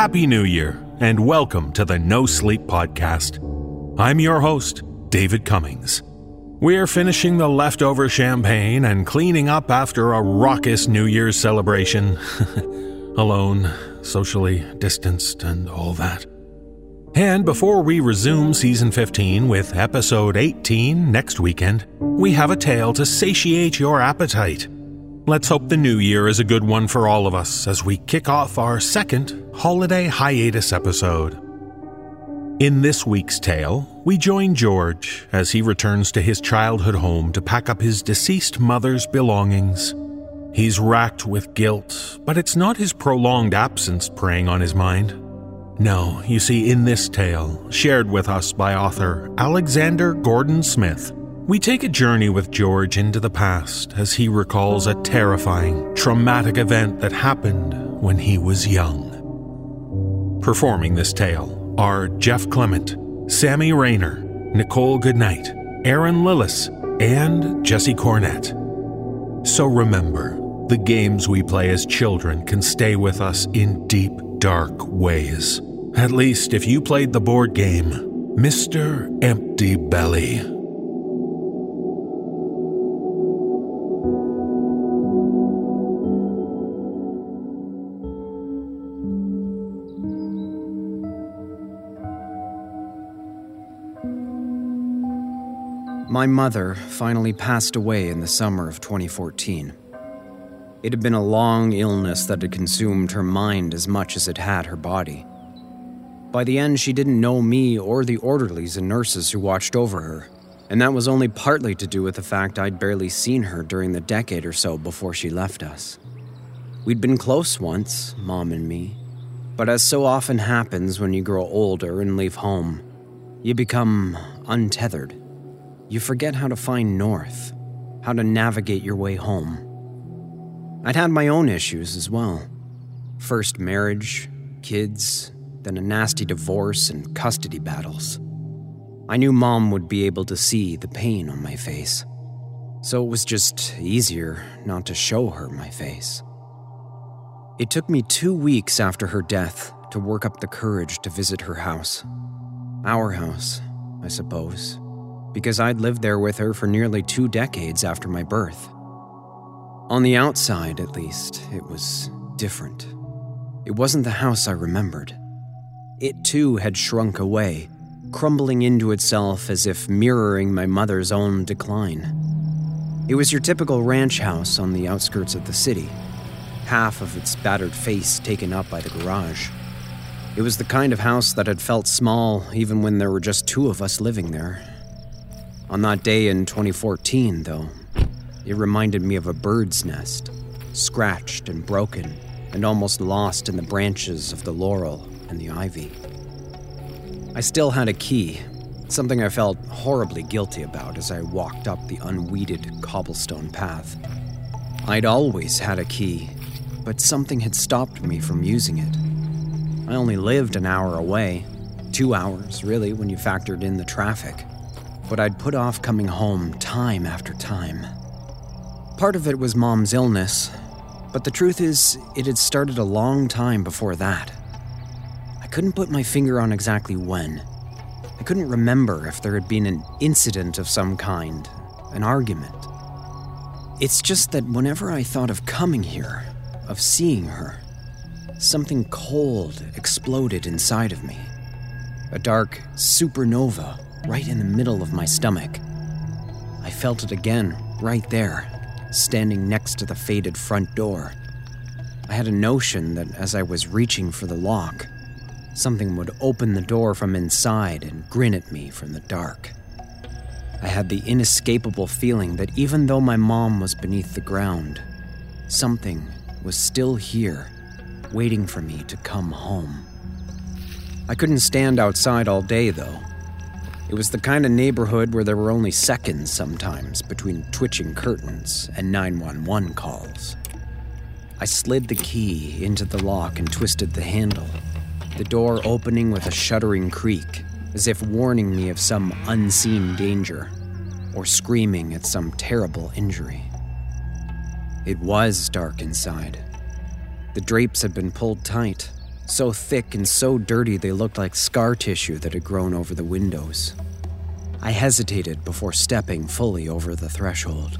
Happy New Year, and welcome to the NoSleep Podcast. I'm your host, David Cummings. We're finishing the leftover champagne and cleaning up after a raucous New Year's celebration. Alone, socially distanced, and all that. And before we resume season 15 with episode 18 next weekend, we have a tale to satiate your appetite. Let's hope the new year is a good one for all of us as we kick off our second holiday hiatus episode. In this week's tale, we join George as he returns to his childhood home to pack up his deceased mother's belongings. He's racked with guilt, but it's not his prolonged absence preying on his mind. No, you see, in this tale, shared with us by author Alexander Gordon Smith, we take a journey with George into the past as he recalls a terrifying, traumatic event that happened when he was young. Performing this tale are Jeff Clement, Sammy Raynor, Nichole Goodnight, Erin Lillis, and Jesse Cornett. So remember, the games we play as children can stay with us in deep, dark ways. At least if you played the board game, Mr. Empty Belly. My mother finally passed away in the summer of 2014. It had been a long illness that had consumed her mind as much as it had her body. By the end, she didn't know me or the orderlies and nurses who watched over her, and that was only partly to do with the fact I'd barely seen her during the decade or so before she left us. We'd been close once, Mom and me, but as so often happens when you grow older and leave home, you become untethered. You forget how to find north, how to navigate your way home. I'd had my own issues as well. First marriage, kids, then a nasty divorce and custody battles. I knew mom would be able to see the pain on my face, so it was just easier not to show her my face. It took me two weeks after her death to work up the courage to visit her house. Our house, I suppose, because I'd lived there with her for nearly two decades after my birth. On the outside, at least, it was different. It wasn't the house I remembered. It too had shrunk away, crumbling into itself as if mirroring my mother's own decline. It was your typical ranch house on the outskirts of the city, half of its battered face taken up by the garage. It was the kind of house that had felt small even when there were just two of us living there. On that day in 2014, though, it reminded me of a bird's nest, scratched and broken and almost lost in the branches of the laurel and the ivy. I still had a key, something I felt horribly guilty about as I walked up the unweeded cobblestone path. I'd always had a key, but something had stopped me from using it. I only lived an hour away, two hours, really, when you factored in the traffic. But I'd put off coming home time after time. Part of it was mom's illness, but the truth is, it had started a long time before that I couldn't put my finger on exactly when. I couldn't remember if there had been an incident of some kind, an argument. It's just that whenever I thought of coming here, of seeing her, something cold exploded inside of me. A dark supernova right in the middle of my stomach. I felt it again, right there, standing next to the faded front door. I had a notion that as I was reaching for the lock, Something would open the door from inside and grin at me from the dark. I had the inescapable feeling that even though my mom was beneath the ground, something was still here, waiting for me to come home. I couldn't stand outside all day, though. It was the kind of neighborhood where there were only seconds sometimes between twitching curtains and 911 calls. I slid the key into the lock and twisted the handle the door opening with a shuddering creak, as if warning me of some unseen danger, or screaming at some terrible injury. It was dark inside. The drapes had been pulled tight, so thick and so dirty they looked like scar tissue that had grown over the windows. I hesitated before stepping fully over the threshold,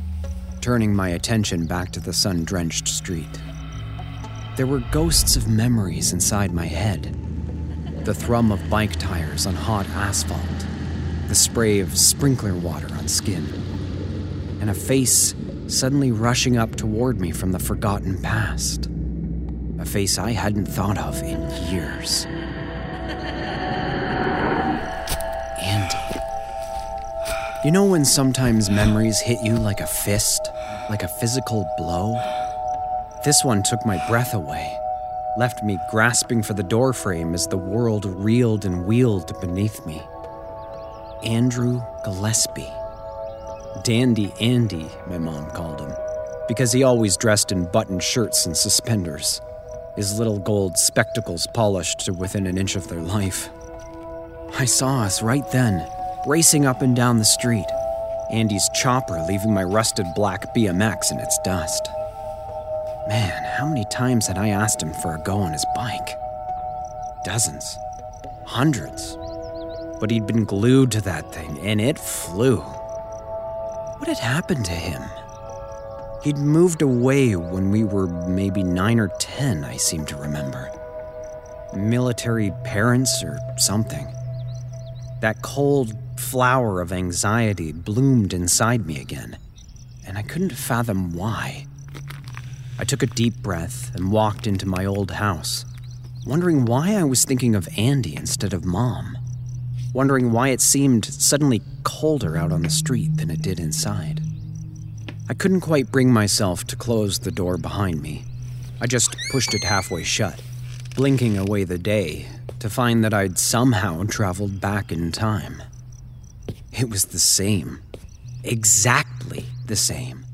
turning my attention back to the sun drenched street. There were ghosts of memories inside my head the thrum of bike tires on hot asphalt, the spray of sprinkler water on skin, and a face suddenly rushing up toward me from the forgotten past. A face I hadn't thought of in years. Andy. You know when sometimes memories hit you like a fist, like a physical blow? This one took my breath away, left me grasping for the doorframe as the world reeled and wheeled beneath me. Andrew Gillespie. Dandy Andy, my mom called him, because he always dressed in buttoned shirts and suspenders, his little gold spectacles polished to within an inch of their life. I saw us right then, racing up and down the street, Andy's chopper leaving my rusted black BMX in its dust. Man, how many times had I asked him for a go on his bike? Dozens. Hundreds. But he'd been glued to that thing, and it flew. What had happened to him? He'd moved away when we were maybe nine or ten, I seem to remember. Military parents or something. That cold flower of anxiety bloomed inside me again, and I couldn't fathom why. I took a deep breath and walked into my old house, wondering why I was thinking of Andy instead of Mom wondering why it seemed suddenly colder out on the street than it did inside. I couldn't quite bring myself to close the door behind me. I just pushed it halfway shut, blinking away the day to find that I'd somehow traveled back in time. It was the same. Exactly the same.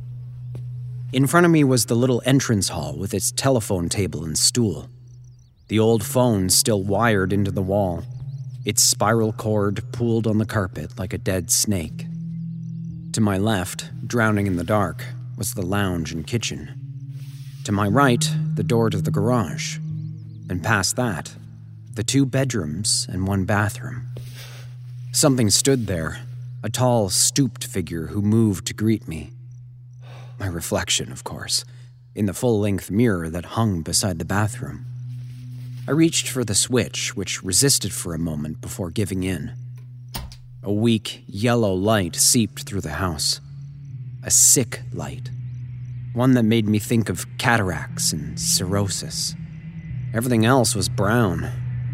In front of me was the little entrance hall with its telephone table and stool. The old phone still wired into the wall its spiral cord pooled on the carpet like a dead snake. To my left, drowning in the dark, was the lounge and kitchen. To my right, the door to the garage. And past that, the two bedrooms and one bathroom. Something stood there, a tall, stooped figure who moved to greet me. My reflection, of course, in the full length mirror that hung beside the bathroom. I reached for the switch, which resisted for a moment before giving in. A weak, yellow light seeped through the house. A sick light. One that made me think of cataracts and cirrhosis. Everything else was brown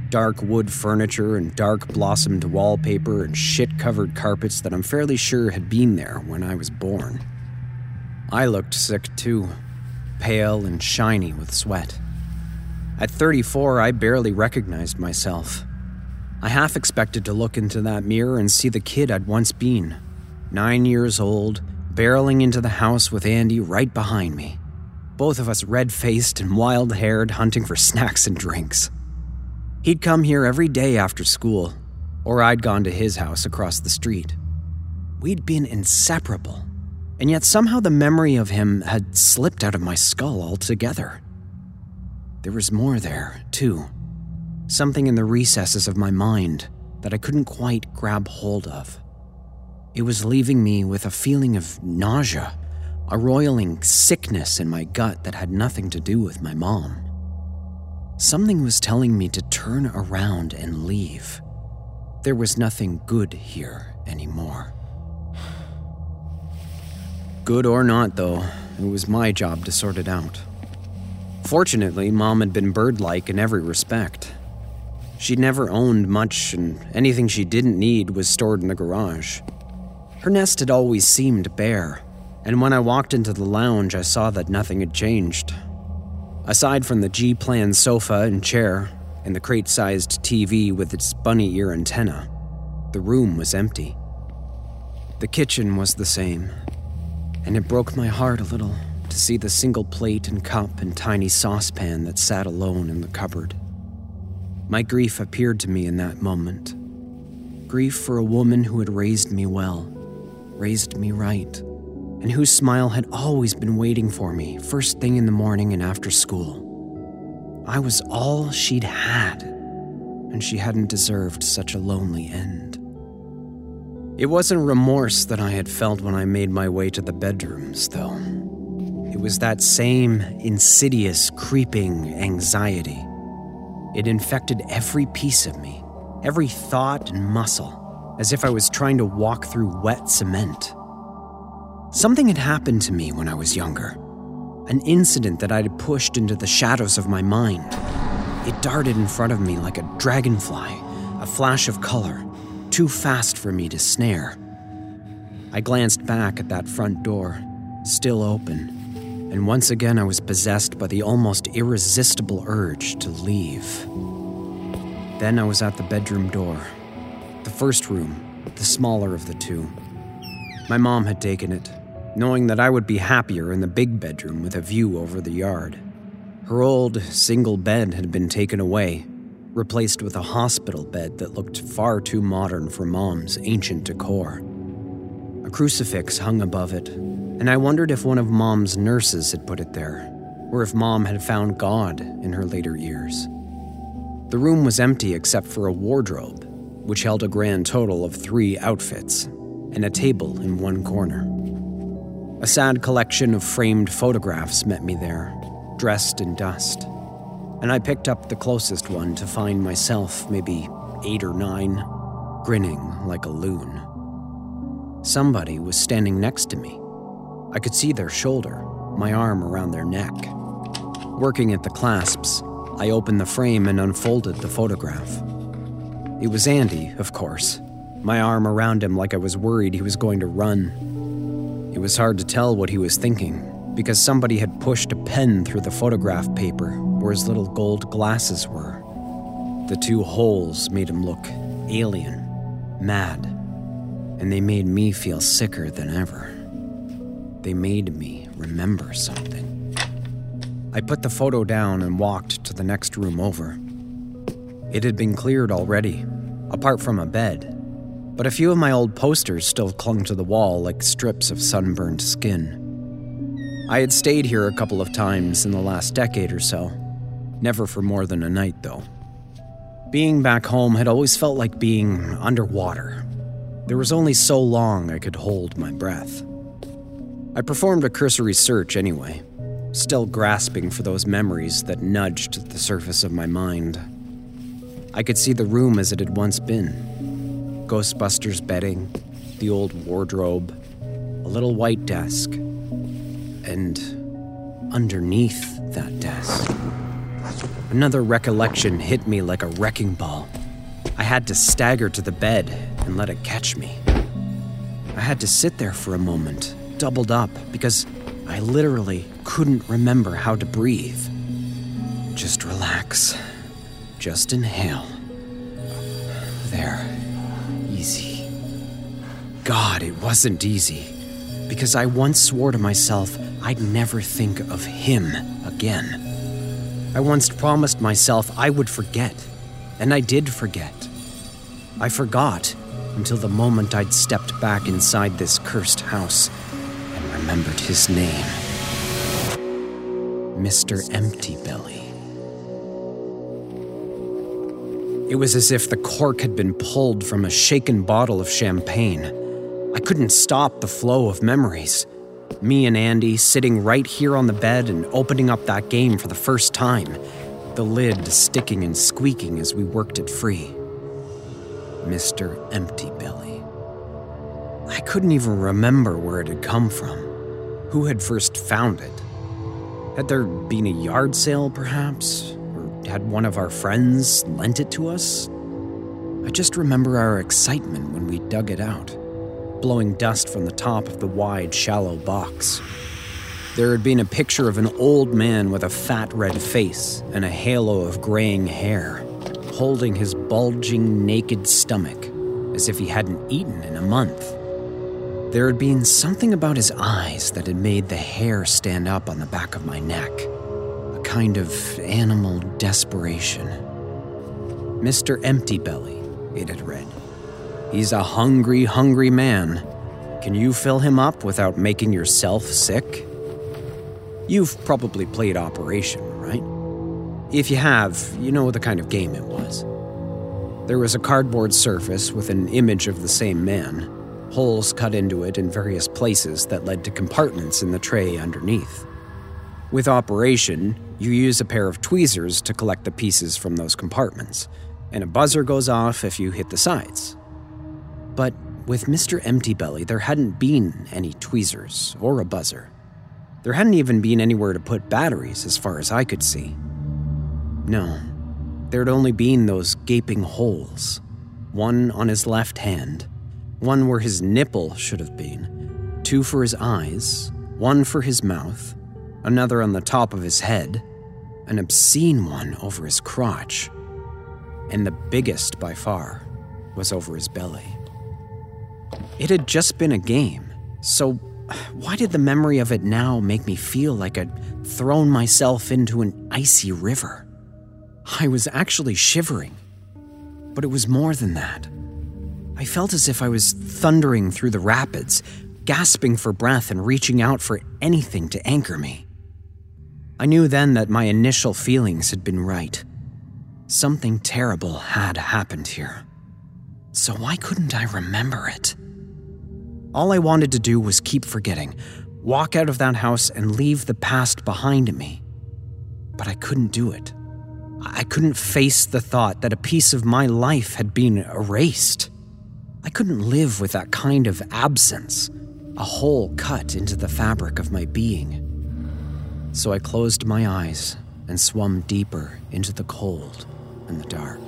dark wood furniture and dark blossomed wallpaper and shit covered carpets that I'm fairly sure had been there when I was born. I looked sick too, pale and shiny with sweat. At 34, I barely recognized myself. I half expected to look into that mirror and see the kid I'd once been. Nine years old, barreling into the house with Andy right behind me. Both of us red faced and wild haired, hunting for snacks and drinks. He'd come here every day after school, or I'd gone to his house across the street. We'd been inseparable, and yet somehow the memory of him had slipped out of my skull altogether. There was more there, too. Something in the recesses of my mind that I couldn't quite grab hold of. It was leaving me with a feeling of nausea, a roiling sickness in my gut that had nothing to do with my mom. Something was telling me to turn around and leave. There was nothing good here anymore. Good or not, though, it was my job to sort it out. Fortunately, Mom had been bird like in every respect. She'd never owned much, and anything she didn't need was stored in the garage. Her nest had always seemed bare, and when I walked into the lounge, I saw that nothing had changed. Aside from the G plan sofa and chair, and the crate sized TV with its bunny ear antenna, the room was empty. The kitchen was the same, and it broke my heart a little to see the single plate and cup and tiny saucepan that sat alone in the cupboard. My grief appeared to me in that moment. Grief for a woman who had raised me well, raised me right, and whose smile had always been waiting for me first thing in the morning and after school. I was all she'd had, and she hadn't deserved such a lonely end. It wasn't remorse that I had felt when I made my way to the bedrooms, though. It was that same insidious, creeping anxiety. It infected every piece of me, every thought and muscle, as if I was trying to walk through wet cement. Something had happened to me when I was younger, an incident that I'd pushed into the shadows of my mind. It darted in front of me like a dragonfly, a flash of color, too fast for me to snare. I glanced back at that front door, still open and once again I was possessed by the almost irresistible urge to leave. Then I was at the bedroom door, the first room, the smaller of the two. My mom had taken it, knowing that I would be happier in the big bedroom with a view over the yard. Her old single bed had been taken away, replaced with a hospital bed that looked far too modern for mom's ancient decor. A crucifix hung above it, and I wondered if one of Mom's nurses had put it there, or if Mom had found God in her later years. The room was empty except for a wardrobe, which held a grand total of three outfits, and a table in one corner. A sad collection of framed photographs met me there, dressed in dust, and I picked up the closest one to find myself, maybe eight or nine, grinning like a loon. Somebody was standing next to me, I could see their shoulder, my arm around their neck. Working at the clasps, I opened the frame and unfolded the photograph. It was Andy, of course, my arm around him like I was worried he was going to run. It was hard to tell what he was thinking because somebody had pushed a pen through the photograph paper where his little gold glasses were. The two holes made him look alien, mad, and they made me feel sicker than ever. They made me remember something. I put the photo down and walked to the next room over. It had been cleared already, apart from a bed, but a few of my old posters still clung to the wall like strips of sunburned skin. I had stayed here a couple of times in the last decade or so, never for more than a night, though. Being back home had always felt like being underwater. There was only so long I could hold my breath. I performed a cursory search anyway, still grasping for those memories that nudged the surface of my mind. I could see the room as it had once been Ghostbusters bedding, the old wardrobe, a little white desk, and underneath that desk. Another recollection hit me like a wrecking ball. I had to stagger to the bed and let it catch me. I had to sit there for a moment doubled up because I literally couldn't remember how to breathe. Just relax. Just inhale. There. Easy. God, it wasn't easy. Because I once swore to myself I'd never think of him again. I once promised myself I would forget, and I did forget. I forgot until the moment I'd stepped back inside this cursed house remembered his name Mr. Empty Belly. It was as if the cork had been pulled from a shaken bottle of champagne. I couldn't stop the flow of memories. Me and Andy sitting right here on the bed and opening up that game for the first time, the lid sticking and squeaking as we worked it free. Mr. Empty Belly. I couldn't even remember where it had come from who had first found it. Had there been a yard sale, perhaps? Or had one of our friends lent it to us? I just remember our excitement when we dug it out, blowing dust from the top of the wide, shallow box. There had been a picture of an old man with a fat red face and a halo of graying hair, holding his bulging, naked stomach as if he hadn't eaten in a month. There had been something about his eyes that had made the hair stand up on the back of my neck. A kind of animal desperation. Mr. Empty Belly, it had read. He's a hungry, hungry man. Can you fill him up without making yourself sick? You've probably played Operation, right? If you have, you know the kind of game it was. There was a cardboard surface with an image of the same man, holes cut into it in various places that led to compartments in the tray underneath. With operation, you use a pair of tweezers to collect the pieces from those compartments, and a buzzer goes off if you hit the sides. But with Mr. Empty Belly, there hadn't been any tweezers or a buzzer. There hadn't even been anywhere to put batteries, as far as I could see. No, there'd only been those gaping holes one on his left hand, one where his nipple should have been, two for his eyes, one for his mouth, another on the top of his head, an obscene one over his crotch, and the biggest by far was over his belly. It had just been a game, so why did the memory of it now make me feel like I'd thrown myself into an icy river? I was actually shivering. But it was more than that. I felt as if I was thundering through the rapids, gasping for breath and reaching out for anything to anchor me. I knew then that my initial feelings had been right. Something terrible had happened here. So why couldn't I remember it? All I wanted to do was keep forgetting, walk out of that house and leave the past behind me. But I couldn't do it. I couldn't face the thought that a piece of my life had been erased. I couldn't live with that kind of absence, a hole cut into the fabric of my being so I closed my eyes and swum deeper into the cold and the dark.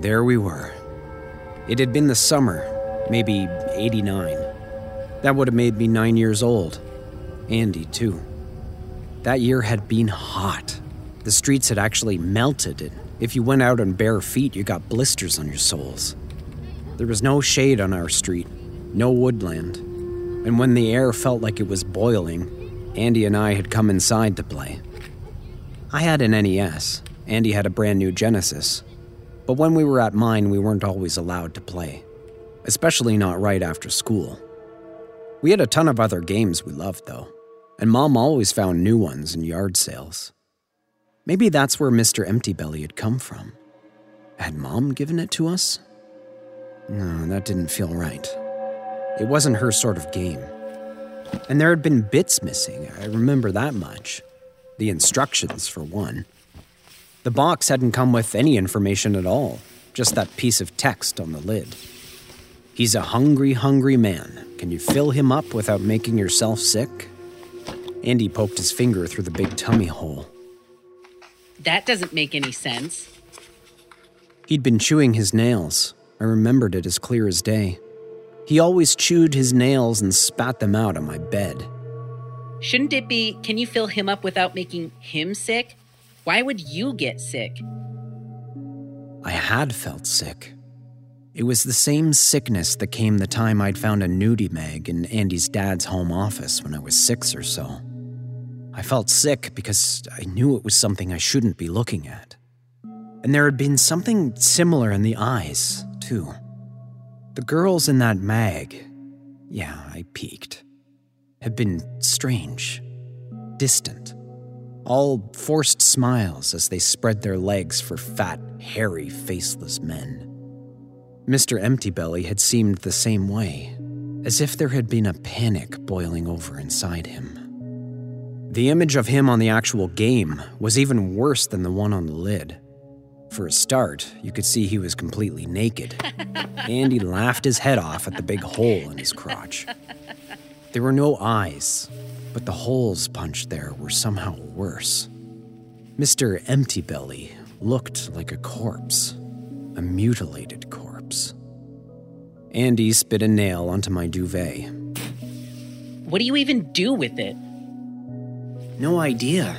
There we were. It had been the summer, maybe 89. That would have made me nine years old. Andy, too. That year had been hot. The streets had actually melted and if you went out on bare feet, you got blisters on your soles. There was no shade on our street, no woodland, and when the air felt like it was boiling, Andy and I had come inside to play. I had an NES, Andy had a brand new Genesis, but when we were at mine, we weren't always allowed to play, especially not right after school. We had a ton of other games we loved, though, and Mom always found new ones in yard sales. Maybe that's where Mr. Empty Belly had come from. Had Mom given it to us? No, that didn't feel right. It wasn't her sort of game. And there had been bits missing, I remember that much. The instructions, for one. The box hadn't come with any information at all, just that piece of text on the lid. He's a hungry, hungry man. Can you fill him up without making yourself sick? Andy poked his finger through the big tummy hole. That doesn't make any sense. He'd been chewing his nails. I remembered it as clear as day. He always chewed his nails and spat them out on my bed. Shouldn't it be, can you fill him up without making him sick? Why would you get sick? I had felt sick. It was the same sickness that came the time I'd found a nudie mag in Andy's dad's home office when I was six or so. I felt sick because I knew it was something I shouldn't be looking at. And there had been something similar in the eyes, too. The girls in that mag, yeah, I peeked, had been strange, distant, all forced smiles as they spread their legs for fat, hairy, faceless men. Mr. Empty Belly had seemed the same way, as if there had been a panic boiling over inside him. The image of him on the actual game was even worse than the one on the lid. For a start, you could see he was completely naked. Andy laughed his head off at the big hole in his crotch. There were no eyes, but the holes punched there were somehow worse. Mr. Empty Belly looked like a corpse, a mutilated corpse. Andy spit a nail onto my duvet. What do you even do with it? No idea.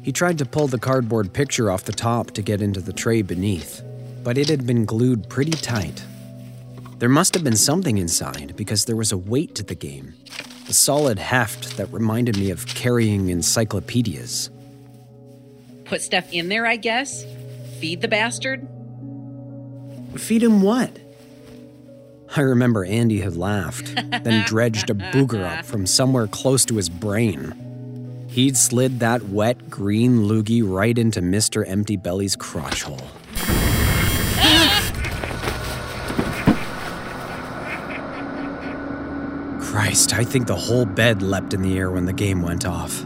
He tried to pull the cardboard picture off the top to get into the tray beneath, but it had been glued pretty tight. There must have been something inside because there was a weight to the game, a solid heft that reminded me of carrying encyclopedias. Put stuff in there, I guess? Feed the bastard? Feed him what? I remember Andy had laughed, then dredged a booger up from somewhere close to his brain. He'd slid that wet green loogie right into Mr. Empty Belly's crotch hole. Christ, I think the whole bed leapt in the air when the game went off.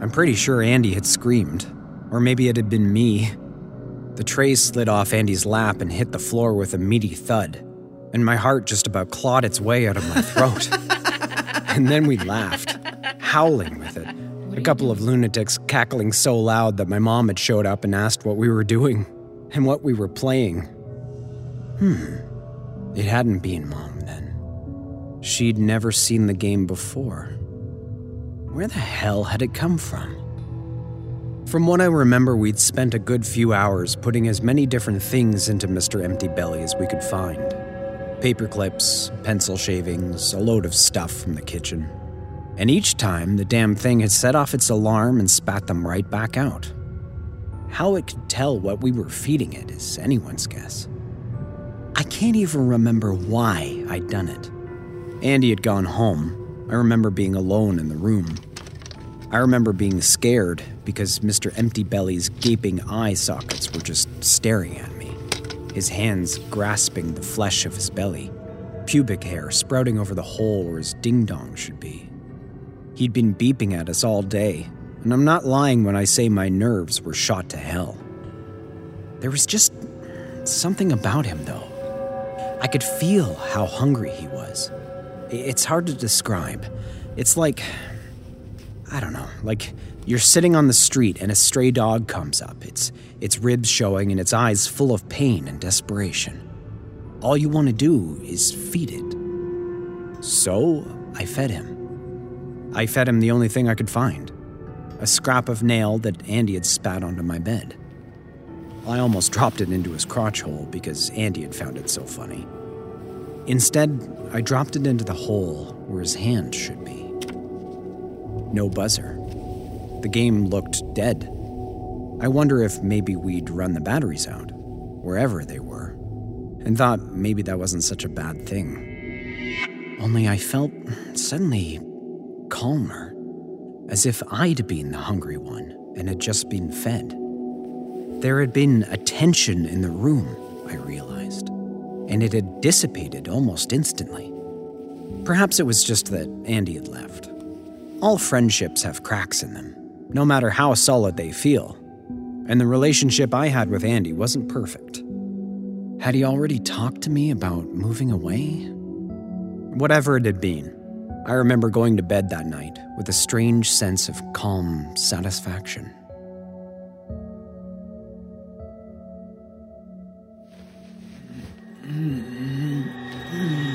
I'm pretty sure Andy had screamed, or maybe it had been me. The tray slid off Andy's lap and hit the floor with a meaty thud, and my heart just about clawed its way out of my throat. and then we laughed, howling with it. A couple of lunatics cackling so loud that my mom had showed up and asked what we were doing and what we were playing. Hmm. It hadn't been Mom then. She'd never seen the game before. Where the hell had it come from? From what I remember, we'd spent a good few hours putting as many different things into Mr. Empty Belly as we could find paper clips, pencil shavings, a load of stuff from the kitchen. And each time, the damn thing had set off its alarm and spat them right back out. How it could tell what we were feeding it is anyone's guess. I can't even remember why I'd done it. Andy had gone home. I remember being alone in the room. I remember being scared because Mr. Empty Belly's gaping eye sockets were just staring at me, his hands grasping the flesh of his belly, pubic hair sprouting over the hole where his ding dong should be. He'd been beeping at us all day, and I'm not lying when I say my nerves were shot to hell. There was just something about him, though. I could feel how hungry he was. It's hard to describe. It's like. I don't know, like you're sitting on the street and a stray dog comes up, its, its ribs showing and its eyes full of pain and desperation. All you want to do is feed it. So I fed him. I fed him the only thing I could find a scrap of nail that Andy had spat onto my bed. I almost dropped it into his crotch hole because Andy had found it so funny. Instead, I dropped it into the hole where his hand should be. No buzzer. The game looked dead. I wonder if maybe we'd run the batteries out, wherever they were, and thought maybe that wasn't such a bad thing. Only I felt suddenly calmer, as if I'd been the hungry one and had just been fed. There had been a tension in the room, I realized, and it had dissipated almost instantly. Perhaps it was just that Andy had left. All friendships have cracks in them, no matter how solid they feel. And the relationship I had with Andy wasn't perfect. Had he already talked to me about moving away? Whatever it had been, I remember going to bed that night with a strange sense of calm satisfaction.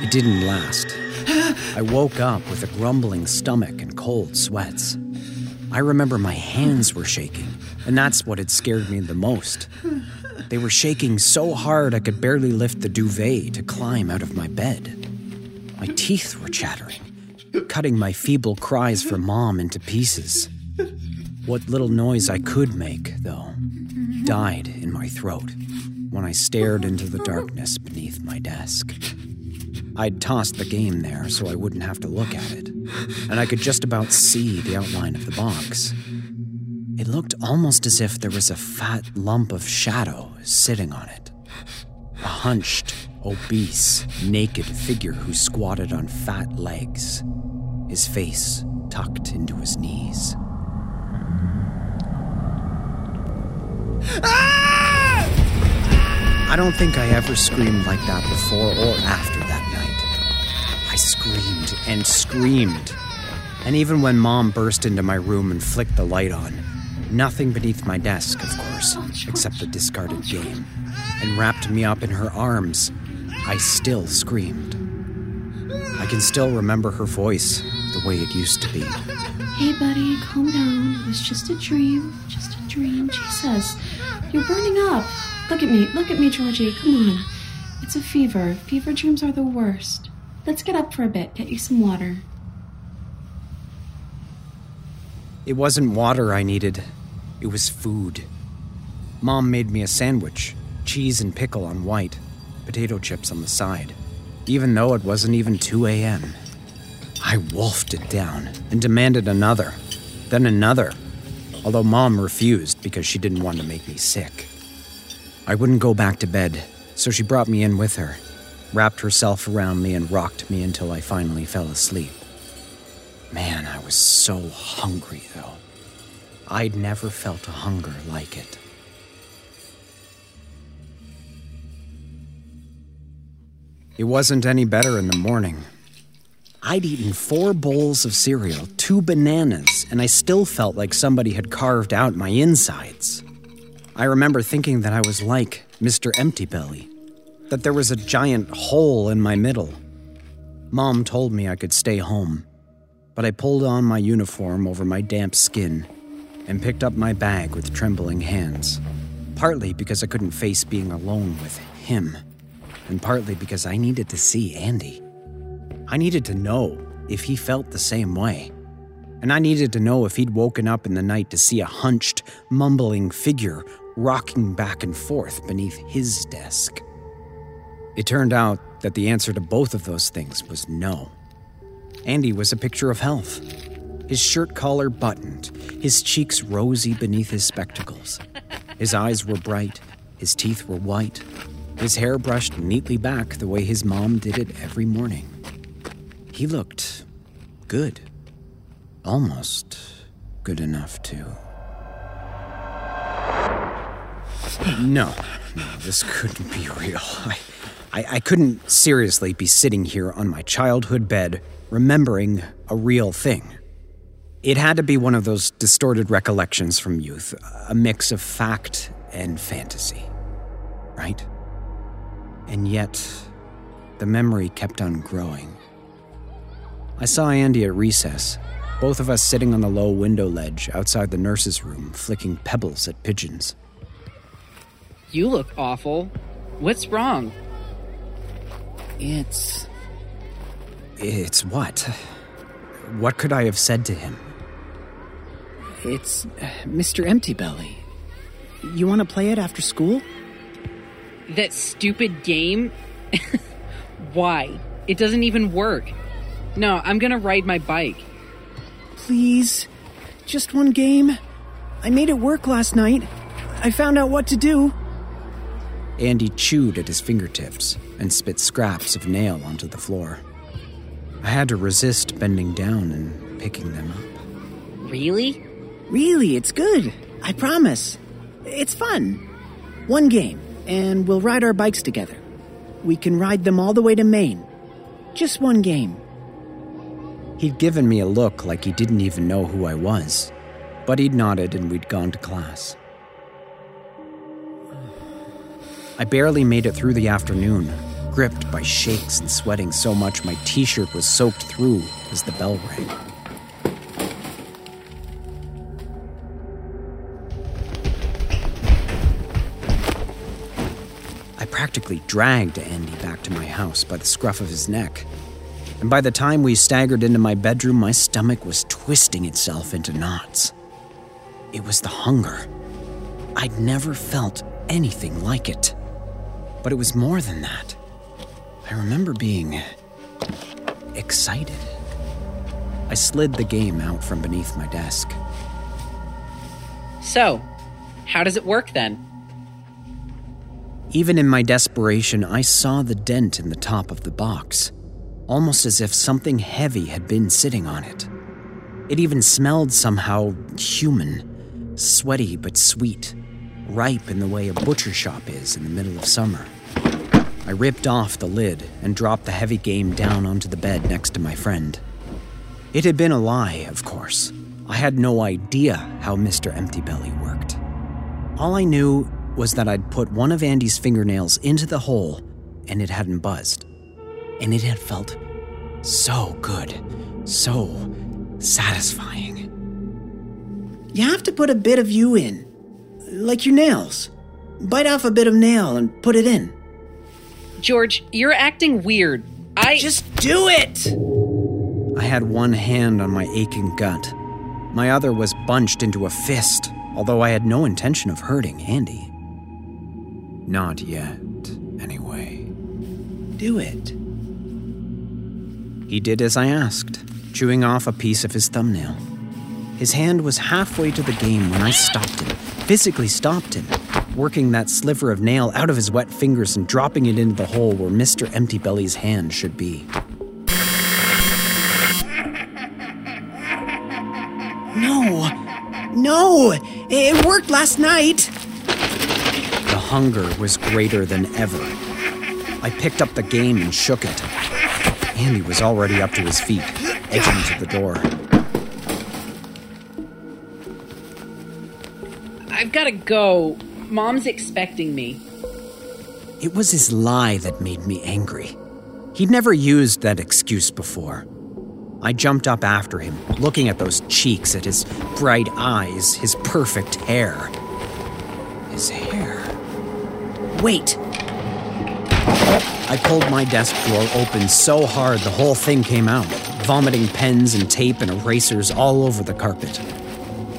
It didn't last. I woke up with a grumbling stomach and cold sweats. I remember my hands were shaking, and that's what had scared me the most. They were shaking so hard I could barely lift the duvet to climb out of my bed. My teeth were chattering, cutting my feeble cries for mom into pieces. What little noise I could make, though, died in my throat when I stared into the darkness beneath my desk. I'd tossed the game there so I wouldn't have to look at it, and I could just about see the outline of the box. It looked almost as if there was a fat lump of shadow sitting on it. A hunched, obese, naked figure who squatted on fat legs, his face tucked into his knees. I don't think I ever screamed like that before or after that night. I screamed and screamed. And even when Mom burst into my room and flicked the light on, nothing beneath my desk, of course, except the discarded game, and wrapped me up in her arms, I still screamed. I can still remember her voice the way it used to be. Hey, buddy, calm down. It was just a dream. Just a dream. Jesus, you're burning up. Look at me. Look at me, Georgie. Come on. It's a fever. Fever dreams are the worst. Let's get up for a bit. Get you some water. It wasn't water I needed, it was food. Mom made me a sandwich cheese and pickle on white, potato chips on the side. Even though it wasn't even 2 a.m. I wolfed it down and demanded another, then another, although Mom refused because she didn't want to make me sick. I wouldn't go back to bed, so she brought me in with her, wrapped herself around me, and rocked me until I finally fell asleep. Man, I was so hungry, though. I'd never felt a hunger like it. It wasn't any better in the morning. I'd eaten four bowls of cereal, two bananas, and I still felt like somebody had carved out my insides. I remember thinking that I was like Mr. Empty Belly, that there was a giant hole in my middle. Mom told me I could stay home, but I pulled on my uniform over my damp skin and picked up my bag with trembling hands, partly because I couldn't face being alone with him, and partly because I needed to see Andy. I needed to know if he felt the same way. And I needed to know if he'd woken up in the night to see a hunched, mumbling figure rocking back and forth beneath his desk. It turned out that the answer to both of those things was no. Andy was a picture of health. His shirt collar buttoned, his cheeks rosy beneath his spectacles. His eyes were bright, his teeth were white, his hair brushed neatly back the way his mom did it every morning. He looked good. Almost good enough to. No, no, this couldn't be real. I, I, I couldn't seriously be sitting here on my childhood bed remembering a real thing. It had to be one of those distorted recollections from youth, a mix of fact and fantasy. Right? And yet, the memory kept on growing. I saw Andy at recess, both of us sitting on the low window ledge outside the nurse's room, flicking pebbles at pigeons. You look awful. What's wrong? It's. It's what? What could I have said to him? It's uh, Mr. Empty Belly. You want to play it after school? That stupid game? Why? It doesn't even work. No, I'm gonna ride my bike. Please. Just one game. I made it work last night. I found out what to do. Andy chewed at his fingertips and spit scraps of nail onto the floor. I had to resist bending down and picking them up. Really? Really, it's good. I promise. It's fun. One game, and we'll ride our bikes together. We can ride them all the way to Maine. Just one game. He'd given me a look like he didn't even know who I was, but he'd nodded and we'd gone to class. I barely made it through the afternoon, gripped by shakes and sweating so much my t shirt was soaked through as the bell rang. Practically dragged Andy back to my house by the scruff of his neck. And by the time we staggered into my bedroom, my stomach was twisting itself into knots. It was the hunger. I'd never felt anything like it. But it was more than that. I remember being excited. I slid the game out from beneath my desk. So, how does it work then? Even in my desperation, I saw the dent in the top of the box, almost as if something heavy had been sitting on it. It even smelled somehow human, sweaty but sweet, ripe in the way a butcher shop is in the middle of summer. I ripped off the lid and dropped the heavy game down onto the bed next to my friend. It had been a lie, of course. I had no idea how Mr. Empty Belly worked. All I knew was that I'd put one of Andy's fingernails into the hole and it hadn't buzzed. And it had felt so good, so satisfying. You have to put a bit of you in, like your nails. Bite off a bit of nail and put it in. George, you're acting weird. I. Just do it! I had one hand on my aching gut. My other was bunched into a fist, although I had no intention of hurting Andy. Not yet, anyway. Do it. He did as I asked, chewing off a piece of his thumbnail. His hand was halfway to the game when I stopped him, physically stopped him, working that sliver of nail out of his wet fingers and dropping it into the hole where Mr. Empty Belly's hand should be. No! No! It worked last night! Hunger was greater than ever. I picked up the game and shook it. Andy was already up to his feet, edging to the door. I've gotta go. Mom's expecting me. It was his lie that made me angry. He'd never used that excuse before. I jumped up after him, looking at those cheeks, at his bright eyes, his perfect hair. His hair. Wait! I pulled my desk drawer open so hard the whole thing came out, vomiting pens and tape and erasers all over the carpet.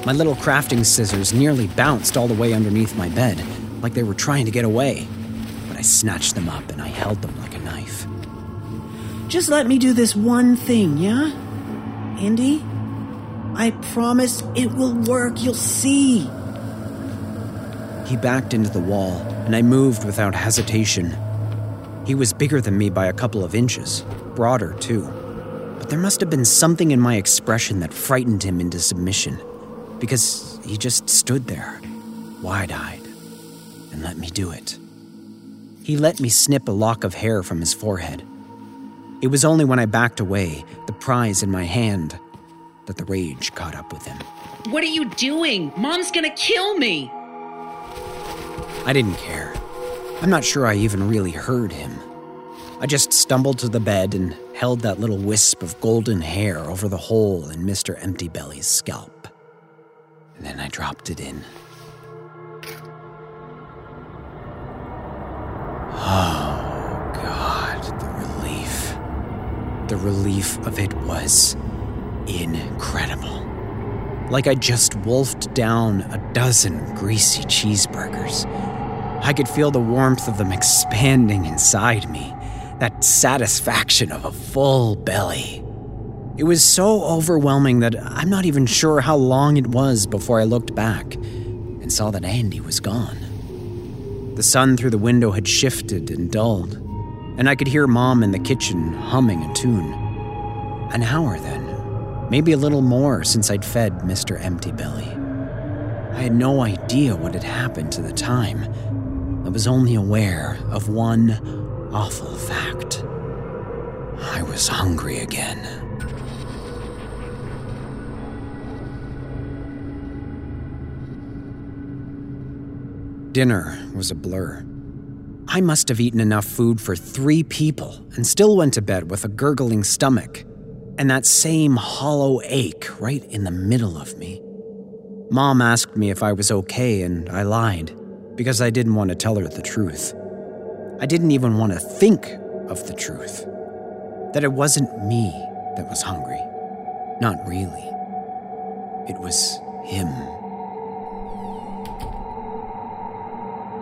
My little crafting scissors nearly bounced all the way underneath my bed, like they were trying to get away. But I snatched them up and I held them like a knife. Just let me do this one thing, yeah? Andy? I promise it will work, you'll see. He backed into the wall, and I moved without hesitation. He was bigger than me by a couple of inches, broader too. But there must have been something in my expression that frightened him into submission, because he just stood there, wide eyed, and let me do it. He let me snip a lock of hair from his forehead. It was only when I backed away, the prize in my hand, that the rage caught up with him. What are you doing? Mom's gonna kill me! I didn't care. I'm not sure I even really heard him. I just stumbled to the bed and held that little wisp of golden hair over the hole in Mr. Empty Belly's scalp. And then I dropped it in. Oh, God, the relief. The relief of it was incredible. Like I just wolfed down a dozen greasy cheeseburgers. I could feel the warmth of them expanding inside me, that satisfaction of a full belly. It was so overwhelming that I'm not even sure how long it was before I looked back and saw that Andy was gone. The sun through the window had shifted and dulled, and I could hear Mom in the kitchen humming a tune. An hour then, maybe a little more since I'd fed Mr. Empty Belly. I had no idea what had happened to the time. I was only aware of one awful fact I was hungry again. Dinner was a blur. I must have eaten enough food for three people and still went to bed with a gurgling stomach and that same hollow ache right in the middle of me. Mom asked me if I was okay, and I lied because I didn't want to tell her the truth. I didn't even want to think of the truth that it wasn't me that was hungry. Not really. It was him.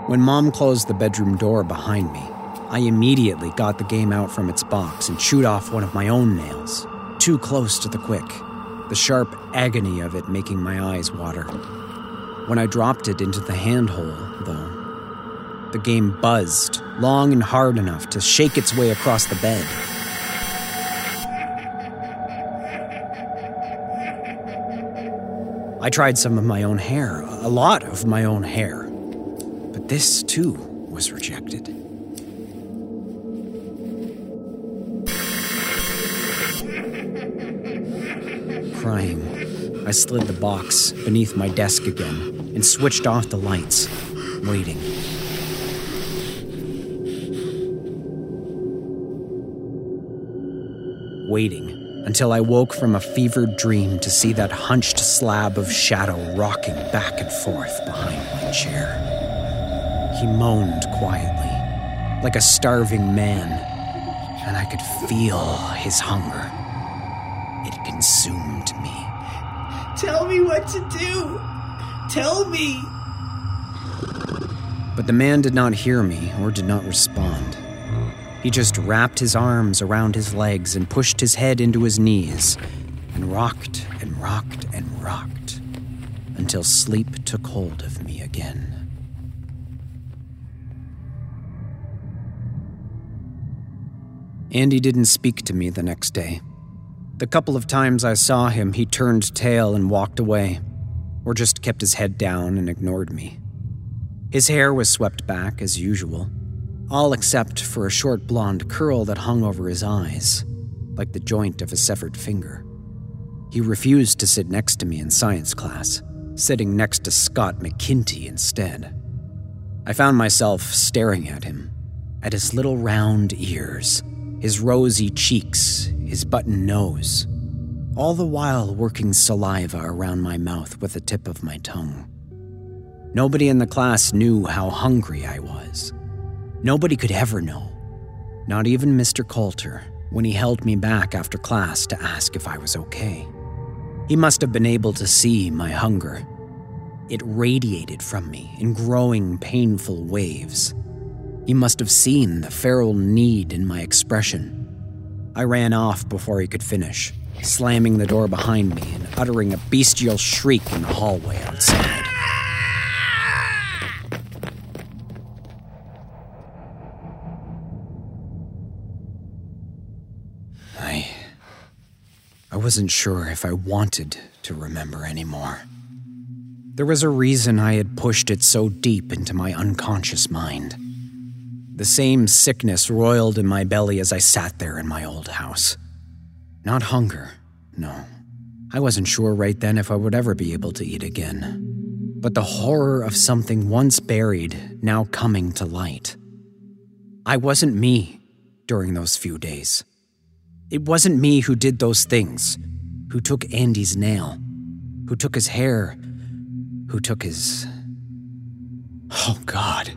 When mom closed the bedroom door behind me, I immediately got the game out from its box and chewed off one of my own nails, too close to the quick, the sharp agony of it making my eyes water. When I dropped it into the handhole, though, the game buzzed long and hard enough to shake its way across the bed. I tried some of my own hair, a lot of my own hair. But this, too, was rejected. Crying, I slid the box beneath my desk again and switched off the lights, waiting. Waiting until I woke from a fevered dream to see that hunched slab of shadow rocking back and forth behind my chair. He moaned quietly, like a starving man, and I could feel his hunger. It consumed me what to do! Tell me! But the man did not hear me or did not respond. He just wrapped his arms around his legs and pushed his head into his knees and rocked and rocked and rocked until sleep took hold of me again. Andy didn't speak to me the next day. The couple of times I saw him, he turned tail and walked away, or just kept his head down and ignored me. His hair was swept back as usual, all except for a short blonde curl that hung over his eyes, like the joint of a severed finger. He refused to sit next to me in science class, sitting next to Scott McKinty instead. I found myself staring at him, at his little round ears, his rosy cheeks, his button nose, all the while working saliva around my mouth with the tip of my tongue. Nobody in the class knew how hungry I was. Nobody could ever know, not even Mr. Coulter, when he held me back after class to ask if I was okay. He must have been able to see my hunger. It radiated from me in growing, painful waves. He must have seen the feral need in my expression. I ran off before he could finish, slamming the door behind me and uttering a bestial shriek in the hallway outside. I. I wasn't sure if I wanted to remember anymore. There was a reason I had pushed it so deep into my unconscious mind. The same sickness roiled in my belly as I sat there in my old house. Not hunger, no. I wasn't sure right then if I would ever be able to eat again. But the horror of something once buried now coming to light. I wasn't me during those few days. It wasn't me who did those things, who took Andy's nail, who took his hair, who took his. Oh, God.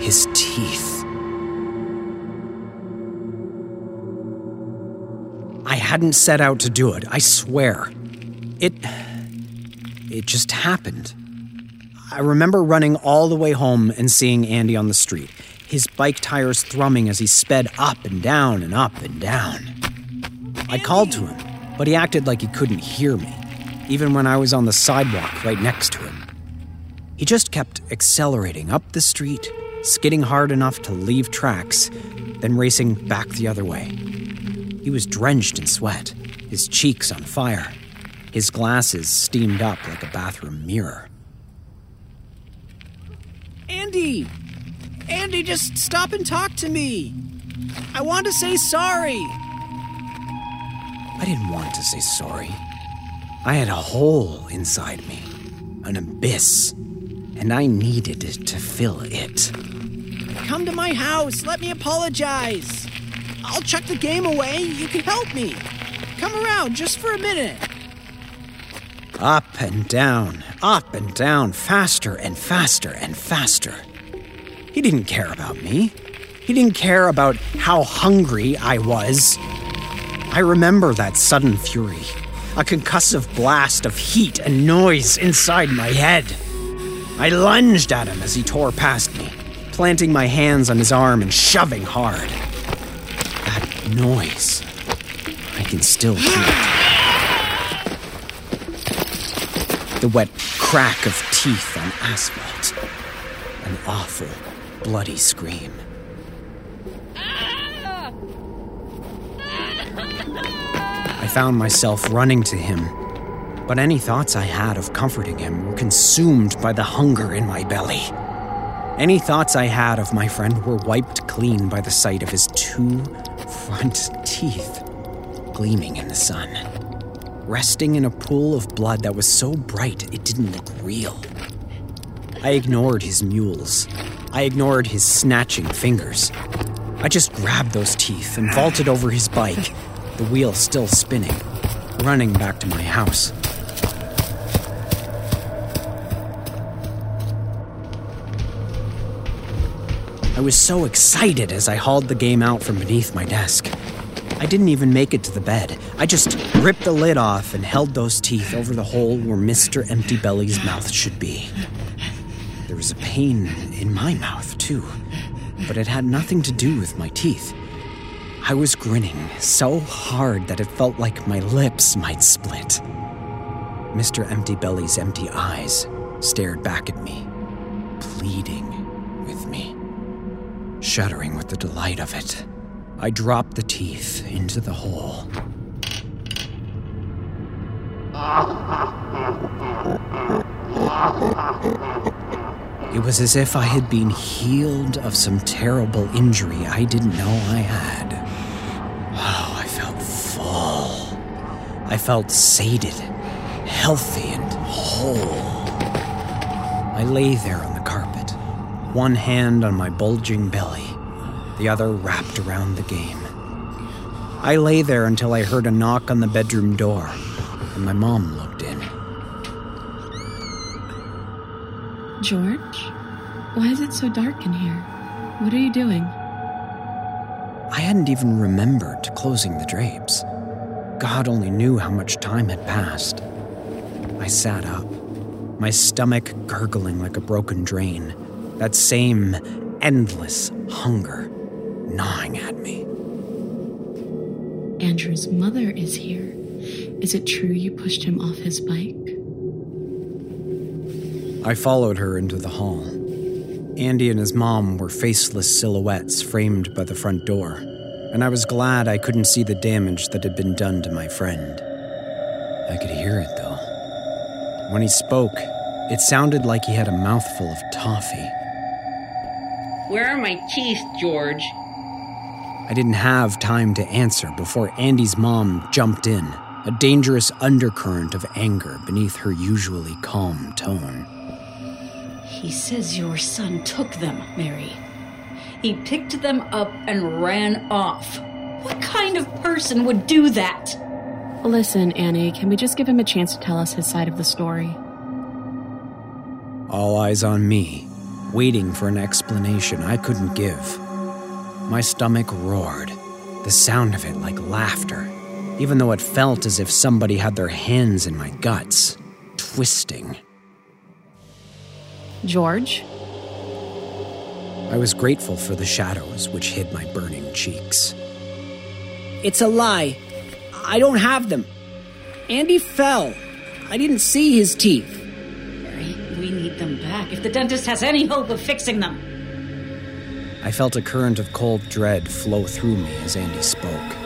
His teeth. I hadn't set out to do it, I swear. It. It just happened. I remember running all the way home and seeing Andy on the street, his bike tires thrumming as he sped up and down and up and down. I called to him, but he acted like he couldn't hear me, even when I was on the sidewalk right next to him. He just kept accelerating up the street, skidding hard enough to leave tracks, then racing back the other way. He was drenched in sweat, his cheeks on fire, his glasses steamed up like a bathroom mirror. Andy! Andy, just stop and talk to me! I want to say sorry! I didn't want to say sorry. I had a hole inside me, an abyss, and I needed to fill it. Come to my house, let me apologize! I'll chuck the game away, you can help me! Come around just for a minute! Up and down, up and down, faster and faster and faster. He didn't care about me. He didn't care about how hungry I was. I remember that sudden fury, a concussive blast of heat and noise inside my head. I lunged at him as he tore past planting my hands on his arm and shoving hard. That noise, I can still hear it. The wet crack of teeth on asphalt. An awful, bloody scream. I found myself running to him, but any thoughts I had of comforting him were consumed by the hunger in my belly. Any thoughts I had of my friend were wiped clean by the sight of his two front teeth gleaming in the sun, resting in a pool of blood that was so bright it didn't look real. I ignored his mewls. I ignored his snatching fingers. I just grabbed those teeth and vaulted over his bike, the wheel still spinning, running back to my house. I was so excited as I hauled the game out from beneath my desk. I didn't even make it to the bed. I just ripped the lid off and held those teeth over the hole where Mr. Empty Belly's mouth should be. There was a pain in my mouth, too. but it had nothing to do with my teeth. I was grinning so hard that it felt like my lips might split. Mr. Empty Belly's empty eyes stared back at me, pleading shuddering with the delight of it. I dropped the teeth into the hole. It was as if I had been healed of some terrible injury I didn't know I had. Oh, I felt full. I felt sated, healthy, and whole. I lay there on the one hand on my bulging belly, the other wrapped around the game. I lay there until I heard a knock on the bedroom door, and my mom looked in. George? Why is it so dark in here? What are you doing? I hadn't even remembered closing the drapes. God only knew how much time had passed. I sat up, my stomach gurgling like a broken drain, that same endless hunger gnawing at me. Andrew's mother is here. Is it true you pushed him off his bike? I followed her into the hall. Andy and his mom were faceless silhouettes framed by the front door, and I was glad I couldn't see the damage that had been done to my friend. I could hear it, though. When he spoke, it sounded like he had a mouthful of toffee. Where are my teeth, George? I didn't have time to answer before Andy's mom jumped in, a dangerous undercurrent of anger beneath her usually calm tone. He says your son took them, Mary. He picked them up and ran off. What kind of person would do that? Listen, Annie, can we just give him a chance to tell us his side of the story? All eyes on me, waiting for an explanation I couldn't give. My stomach roared, the sound of it like laughter, even though it felt as if somebody had their hands in my guts, twisting. George? I was grateful for the shadows which hid my burning cheeks. It's a lie. I don't have them. Andy fell. I didn't see his teeth. Mary, we need them back if the dentist has any hope of fixing them. I felt a current of cold dread flow through me as Andy spoke.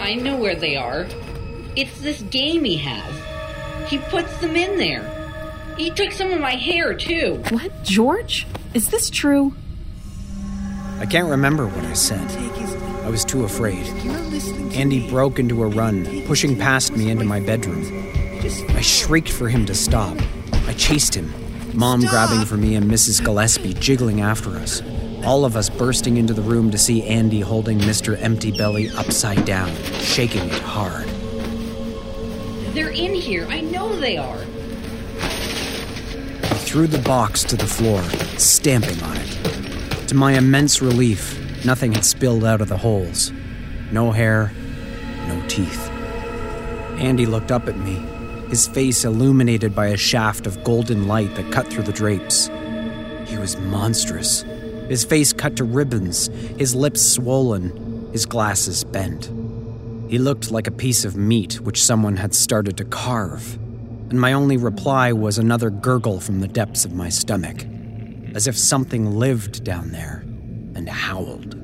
I know where they are. It's this game he has. He puts them in there. He took some of my hair, too. What? George? Is this true? I can't remember what I said. I was too afraid. Andy broke into a run, pushing past me into my bedroom. I shrieked for him to stop. Chased him, Mom grabbing for me and Mrs. Gillespie jiggling after us. All of us bursting into the room to see Andy holding Mr. Empty Belly upside down, shaking it hard. They're in here. I know they are. I threw the box to the floor, stamping on it. To my immense relief, nothing had spilled out of the holes. No hair, no teeth. Andy looked up at me, his face illuminated by a shaft of golden light that cut through the drapes. He was monstrous. His face cut to ribbons, his lips swollen, his glasses bent. He looked like a piece of meat which someone had started to carve, and my only reply was another gurgle from the depths of my stomach, as if something lived down there and howled.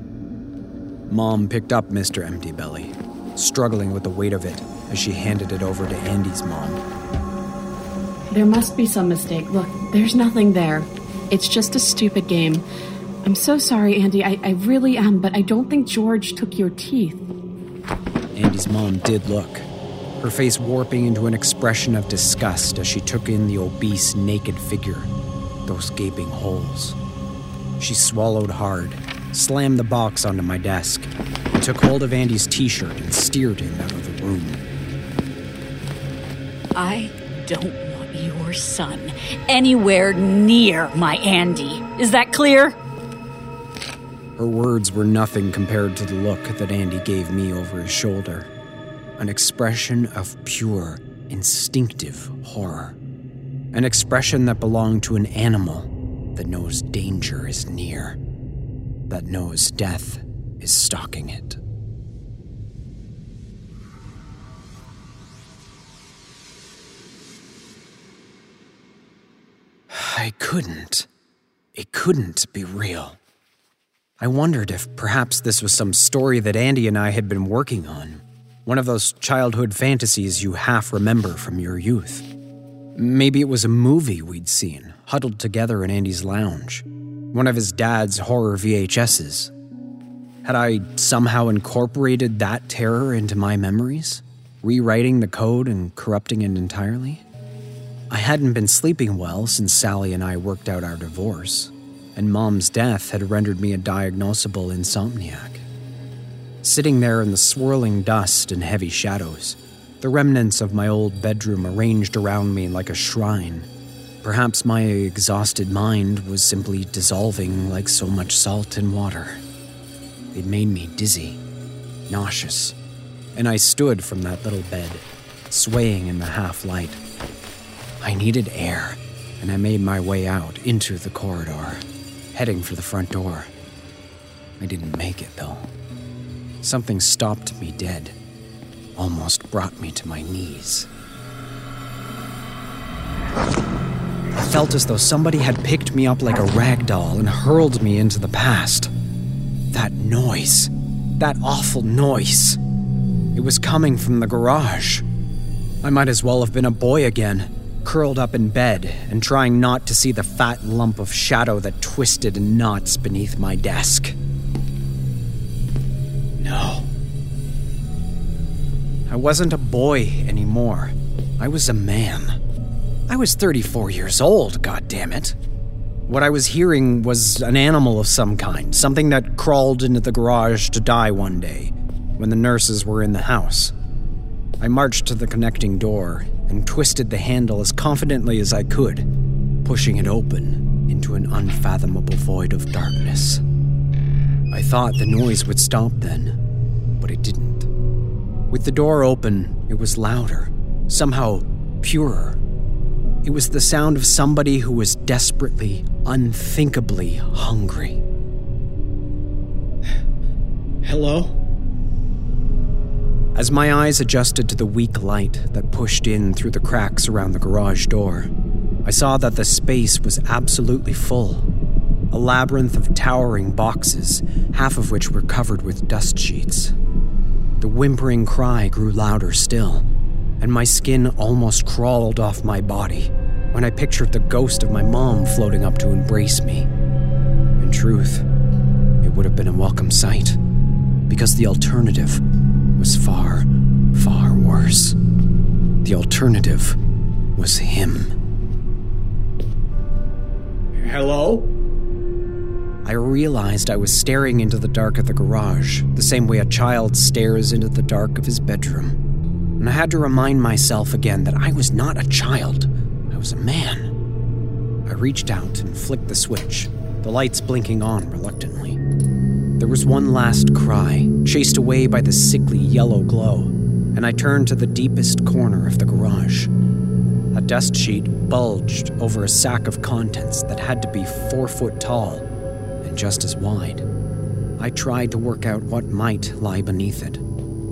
Mom picked up Mr. Empty Belly, struggling with the weight of it as she handed it over to Andy's mom. There must be some mistake. Look, there's nothing there. It's just a stupid game. I'm so sorry, Andy. I, I really am, but I don't think George took your teeth. Andy's mom did look, her face warping into an expression of disgust as she took in the obese, naked figure, those gaping holes. She swallowed hard, slammed the box onto my desk, and took hold of Andy's t shirt and steered him out of the room. I don't want your son anywhere near my Andy. Is that clear? Her words were nothing compared to the look that Andy gave me over his shoulder an expression of pure, instinctive horror. An expression that belonged to an animal that knows danger is near, that knows death is stalking it. I couldn't. It couldn't be real. I wondered if perhaps this was some story that Andy and I had been working on. One of those childhood fantasies you half remember from your youth. Maybe it was a movie we'd seen, huddled together in Andy's lounge. One of his dad's horror VHSs. Had I somehow incorporated that terror into my memories, rewriting the code and corrupting it entirely? I hadn't been sleeping well since Sally and I worked out our divorce, and Mom's death had rendered me a diagnosable insomniac. Sitting there in the swirling dust and heavy shadows, the remnants of my old bedroom arranged around me like a shrine. Perhaps my exhausted mind was simply dissolving like so much salt in water. It made me dizzy, nauseous, and I stood from that little bed, swaying in the half light. I needed air, and I made my way out into the corridor, heading for the front door. I didn't make it, though. Something stopped me dead almost brought me to my knees. I felt as though somebody had picked me up like a rag doll and hurled me into the past. That noise. That awful noise. It was coming from the garage. I might as well have been a boy again, curled up in bed and trying not to see the fat lump of shadow that twisted in knots beneath my desk. No. I wasn't a boy anymore. I was a man. I was 34 years old, God damn it! What I was hearing was an animal of some kind, something that crawled into the garage to die one day, when the nurses were in the house. I marched to the connecting door and twisted the handle as confidently as I could, pushing it open into an unfathomable void of darkness. I thought the noise would stop then, but it didn't. With the door open, it was louder, somehow purer. It was the sound of somebody who was desperately, unthinkably hungry. Hello? As my eyes adjusted to the weak light that pushed in through the cracks around the garage door, I saw that the space was absolutely full. A labyrinth of towering boxes, half of which were covered with dust sheets. The whimpering cry grew louder still, and my skin almost crawled off my body when I pictured the ghost of my mom floating up to embrace me. In truth, it would have been a welcome sight, because the alternative was far, far worse. The alternative was him. Hello? I realized I was staring into the dark of the garage, the same way a child stares into the dark of his bedroom. And I had to remind myself again that I was not a child, I was a man. I reached out and flicked the switch, the lights blinking on reluctantly. There was one last cry, chased away by the sickly yellow glow, and I turned to the deepest corner of the garage. A dust sheet bulged over a sack of contents that had to be four foot tall and just as wide. I tried to work out what might lie beneath it,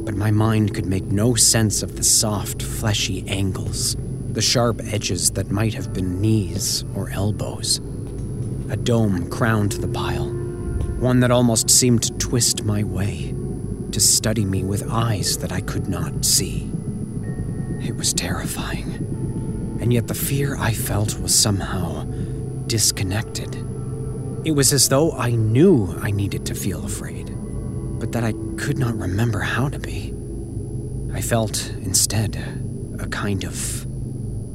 but my mind could make no sense of the soft, fleshy angles, the sharp edges that might have been knees or elbows. A dome crowned the pile, one that almost seemed to twist my way, to study me with eyes that I could not see. It was terrifying, and yet the fear I felt was somehow disconnected. It was as though I knew I needed to feel afraid, but that I could not remember how to be. I felt, instead, a kind of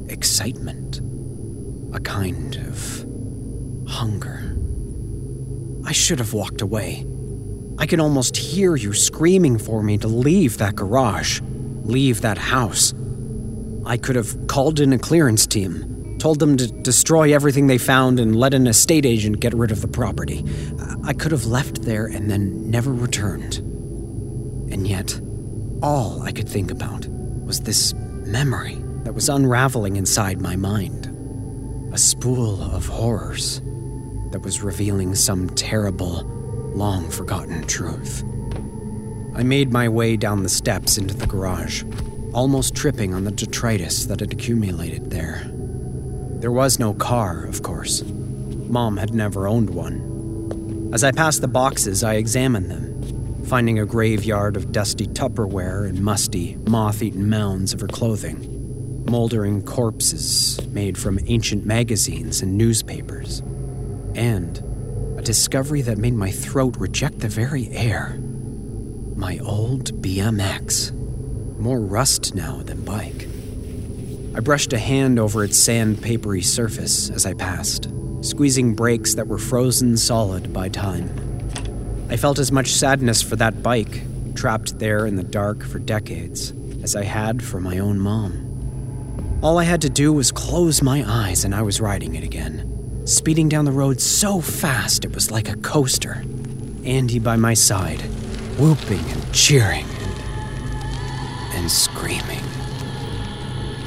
excitement, a kind of hunger. I should have walked away. I can almost hear you screaming for me to leave that garage, leave that house. I could have called in a clearance team, told them to destroy everything they found and let an estate agent get rid of the property. I could have left there and then never returned. And yet, all I could think about was this memory that was unraveling inside my mind. A spool of horrors, that was revealing some terrible, long forgotten truth. I made my way down the steps into the garage, almost tripping on the detritus that had accumulated there. There was no car, of course. Mom had never owned one. As I passed the boxes, I examined them, finding a graveyard of dusty Tupperware and musty, moth eaten mounds of her clothing, moldering corpses made from ancient magazines and newspapers, and a discovery that made my throat reject the very air. My old BMX. More rust now than bike. I brushed a hand over its sandpapery surface as I passed, squeezing brakes that were frozen solid by time. I felt as much sadness for that bike, trapped there in the dark for decades, as I had for my own mom. All I had to do was close my eyes and I was riding it again, speeding down the road so fast it was like a coaster. Andy by my side, whooping and cheering and, and screaming.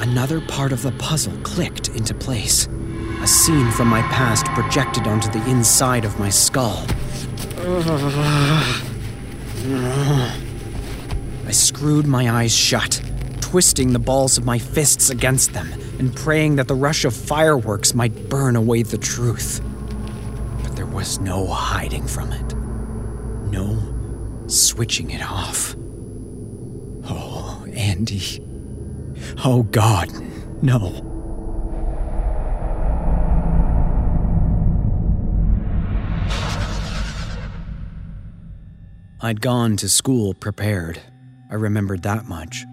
Another part of the puzzle clicked into place. A scene from my past projected onto the inside of my skull. I screwed my eyes shut, twisting the balls of my fists against them and praying that the rush of fireworks might burn away the truth. But there was no hiding from it. No switching it off. Oh, Andy. Oh, God, no. I'd gone to school prepared. I remembered that much.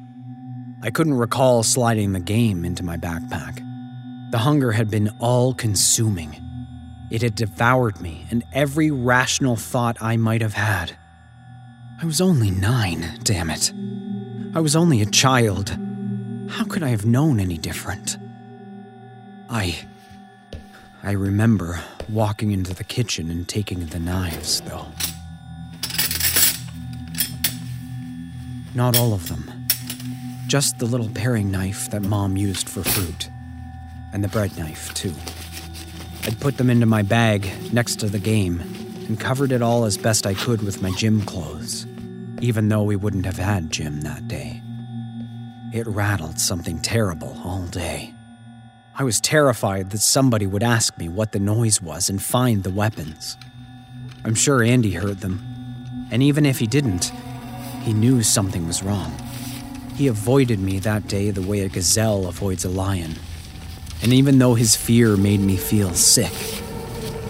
I couldn't recall sliding the game into my backpack. The hunger had been all consuming. It had devoured me and every rational thought I might have had. I was only nine, damn it. I was only a child. How could I have known any different? I. I remember walking into the kitchen and taking the knives, though. Not all of them. Just the little paring knife that Mom used for fruit. And the bread knife, too. I'd put them into my bag next to the game and covered it all as best I could with my gym clothes, even though we wouldn't have had gym that day. It rattled something terrible all day. I was terrified that somebody would ask me what the noise was and find the weapons. I'm sure Andy heard them, and even if he didn't, he knew something was wrong. He avoided me that day the way a gazelle avoids a lion. And even though his fear made me feel sick,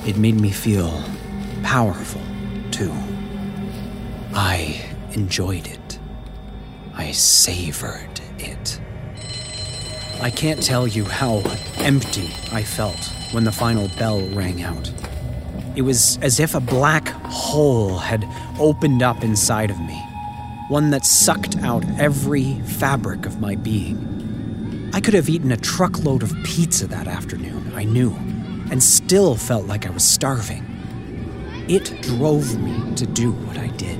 it made me feel powerful, too. I enjoyed it. I savored it. I can't tell you how empty I felt when the final bell rang out. It was as if a black hole had opened up inside of me, one that sucked out every fabric of my being. I could have eaten a truckload of pizza that afternoon, I knew, and still felt like I was starving. It drove me to do what I did.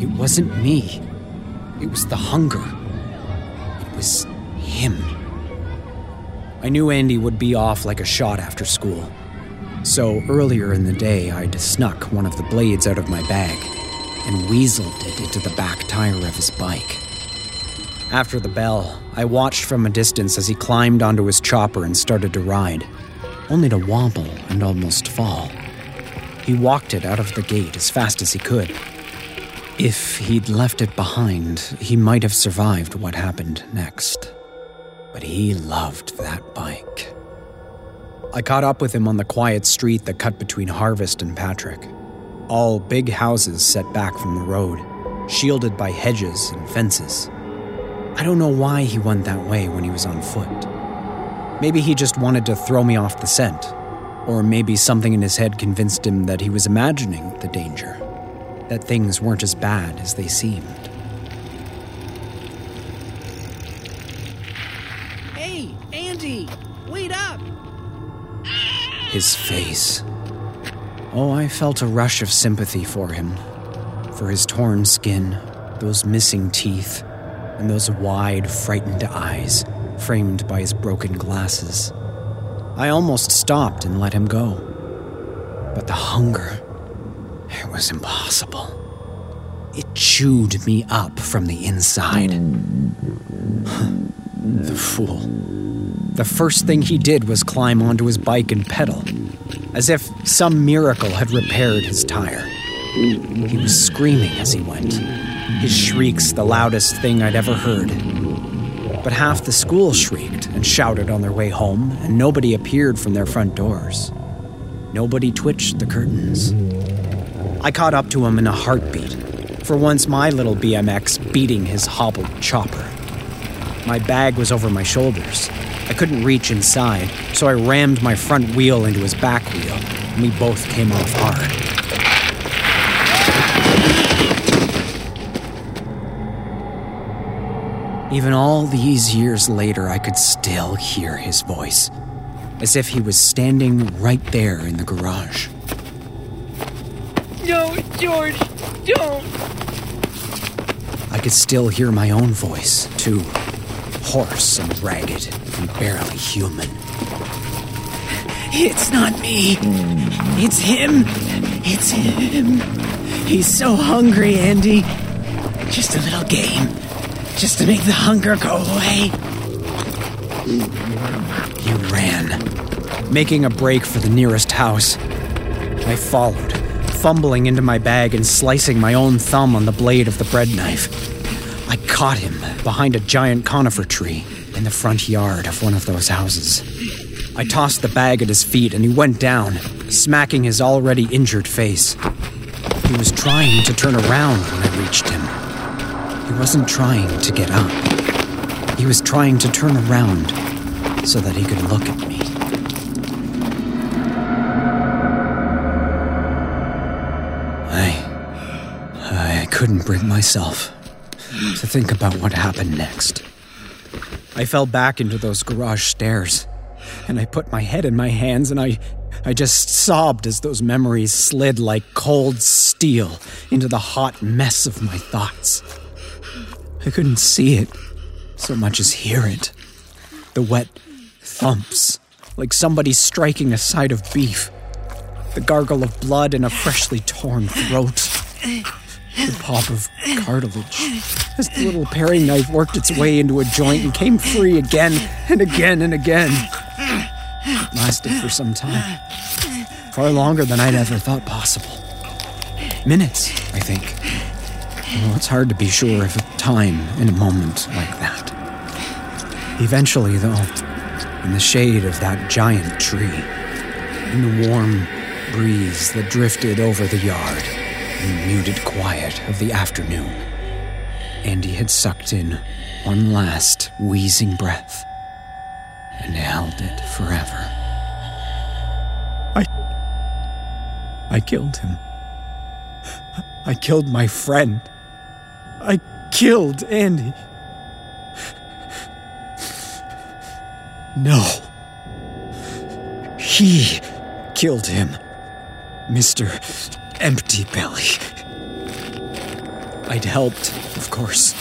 It wasn't me, it was the hunger. Was him. I knew Andy would be off like a shot after school. So earlier in the day, I'd snuck one of the blades out of my bag and weaseled it into the back tire of his bike. After the bell, I watched from a distance as he climbed onto his chopper and started to ride, only to wobble and almost fall. He walked it out of the gate as fast as he could. If he'd left it behind, he might have survived what happened next. But he loved that bike. I caught up with him on the quiet street that cut between Harvest and Patrick. All big houses set back from the road, shielded by hedges and fences. I don't know why he went that way when he was on foot. Maybe he just wanted to throw me off the scent, or maybe something in his head convinced him that he was imagining the danger, that things weren't as bad as they seemed. Hey, Andy! Wait up! His face. Oh, I felt a rush of sympathy for him. For his torn skin, those missing teeth, and those wide, frightened eyes framed by his broken glasses. I almost stopped and let him go. But the hunger, it was impossible. It chewed me up from the inside. the fool. The first thing he did was climb onto his bike and pedal, as if some miracle had repaired his tire. He was screaming as he went, his shrieks the loudest thing I'd ever heard. But half the school shrieked and shouted on their way home, and nobody appeared from their front doors. Nobody twitched the curtains. I caught up to him in a heartbeat, for once my little BMX beating his hobbled chopper. My bag was over my shoulders. I couldn't reach inside, so I rammed my front wheel into his back wheel, and we both came off hard. Even all these years later, I could still hear his voice, as if he was standing right there in the garage. No, George, don't. I could still hear my own voice, too. Hoarse and ragged and barely human. It's not me. It's him. It's him. He's so hungry, Andy. Just a little game. Just to make the hunger go away. He ran, making a break for the nearest house. I followed, fumbling into my bag and slicing my own thumb on the blade of the bread knife. I caught him behind a giant conifer tree in the front yard of one of those houses. I tossed the bag at his feet and he went down, smacking his already injured face. He was trying to turn around when I reached him. He wasn't trying to get up. He was trying to turn around so that he could look at me. Couldn't bring myself to think about what happened next. I fell back into those garage stairs, and I put my head in my hands and I. I just sobbed as those memories slid like cold steel into the hot mess of my thoughts. I couldn't see it so much as hear it. The wet thumps, like somebody striking a side of beef. The gargle of blood in a freshly torn throat. The pop of cartilage as the little paring knife worked its way into a joint and came free again and again and again. It lasted for some time. Far longer than I'd ever thought possible. Minutes, I think. Well, it's hard to be sure of time in a moment like that. Eventually, though, in the shade of that giant tree, in the warm breeze that drifted over the yard, the muted quiet of the afternoon, Andy had sucked in one last wheezing breath and held it forever. I. I killed him. I killed my friend. I killed Andy. No. He killed him. Mr. Empty Belly. I'd helped, of course.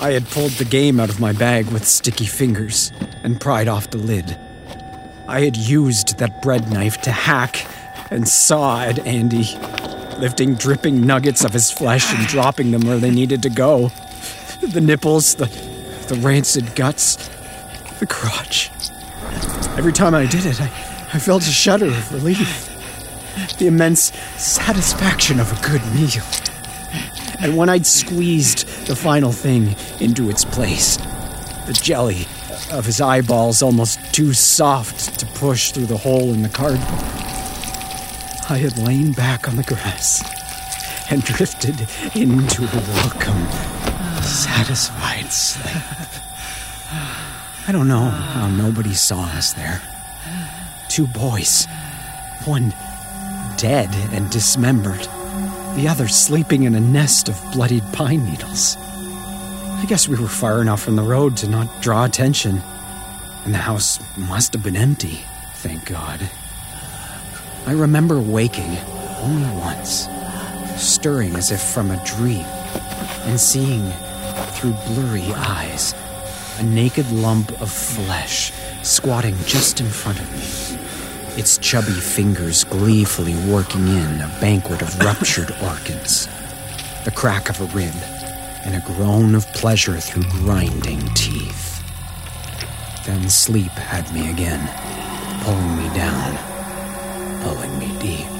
I had pulled the game out of my bag with sticky fingers and pried off the lid. I had used that bread knife to hack and saw at Andy, lifting dripping nuggets of his flesh and dropping them where they needed to go. The nipples, the, the rancid guts, the crotch. Every time I did it, I, I felt a shudder of relief. The immense satisfaction of a good meal. And when I'd squeezed the final thing into its place, the jelly of his eyeballs almost too soft to push through the hole in the cardboard, I had lain back on the grass and drifted into a welcome, satisfied sleep. I don't know how nobody saw us there. Two boys, one dead and dismembered, the other sleeping in a nest of bloodied pine needles. I guess we were far enough from the road to not draw attention, and the house must have been empty, thank God. I remember waking only once, stirring as if from a dream, and seeing through blurry eyes a naked lump of flesh squatting just in front of me, its chubby fingers gleefully working in a banquet of ruptured orchids, the crack of a rib, and a groan of pleasure through grinding teeth. Then sleep had me again, pulling me down, pulling me deep.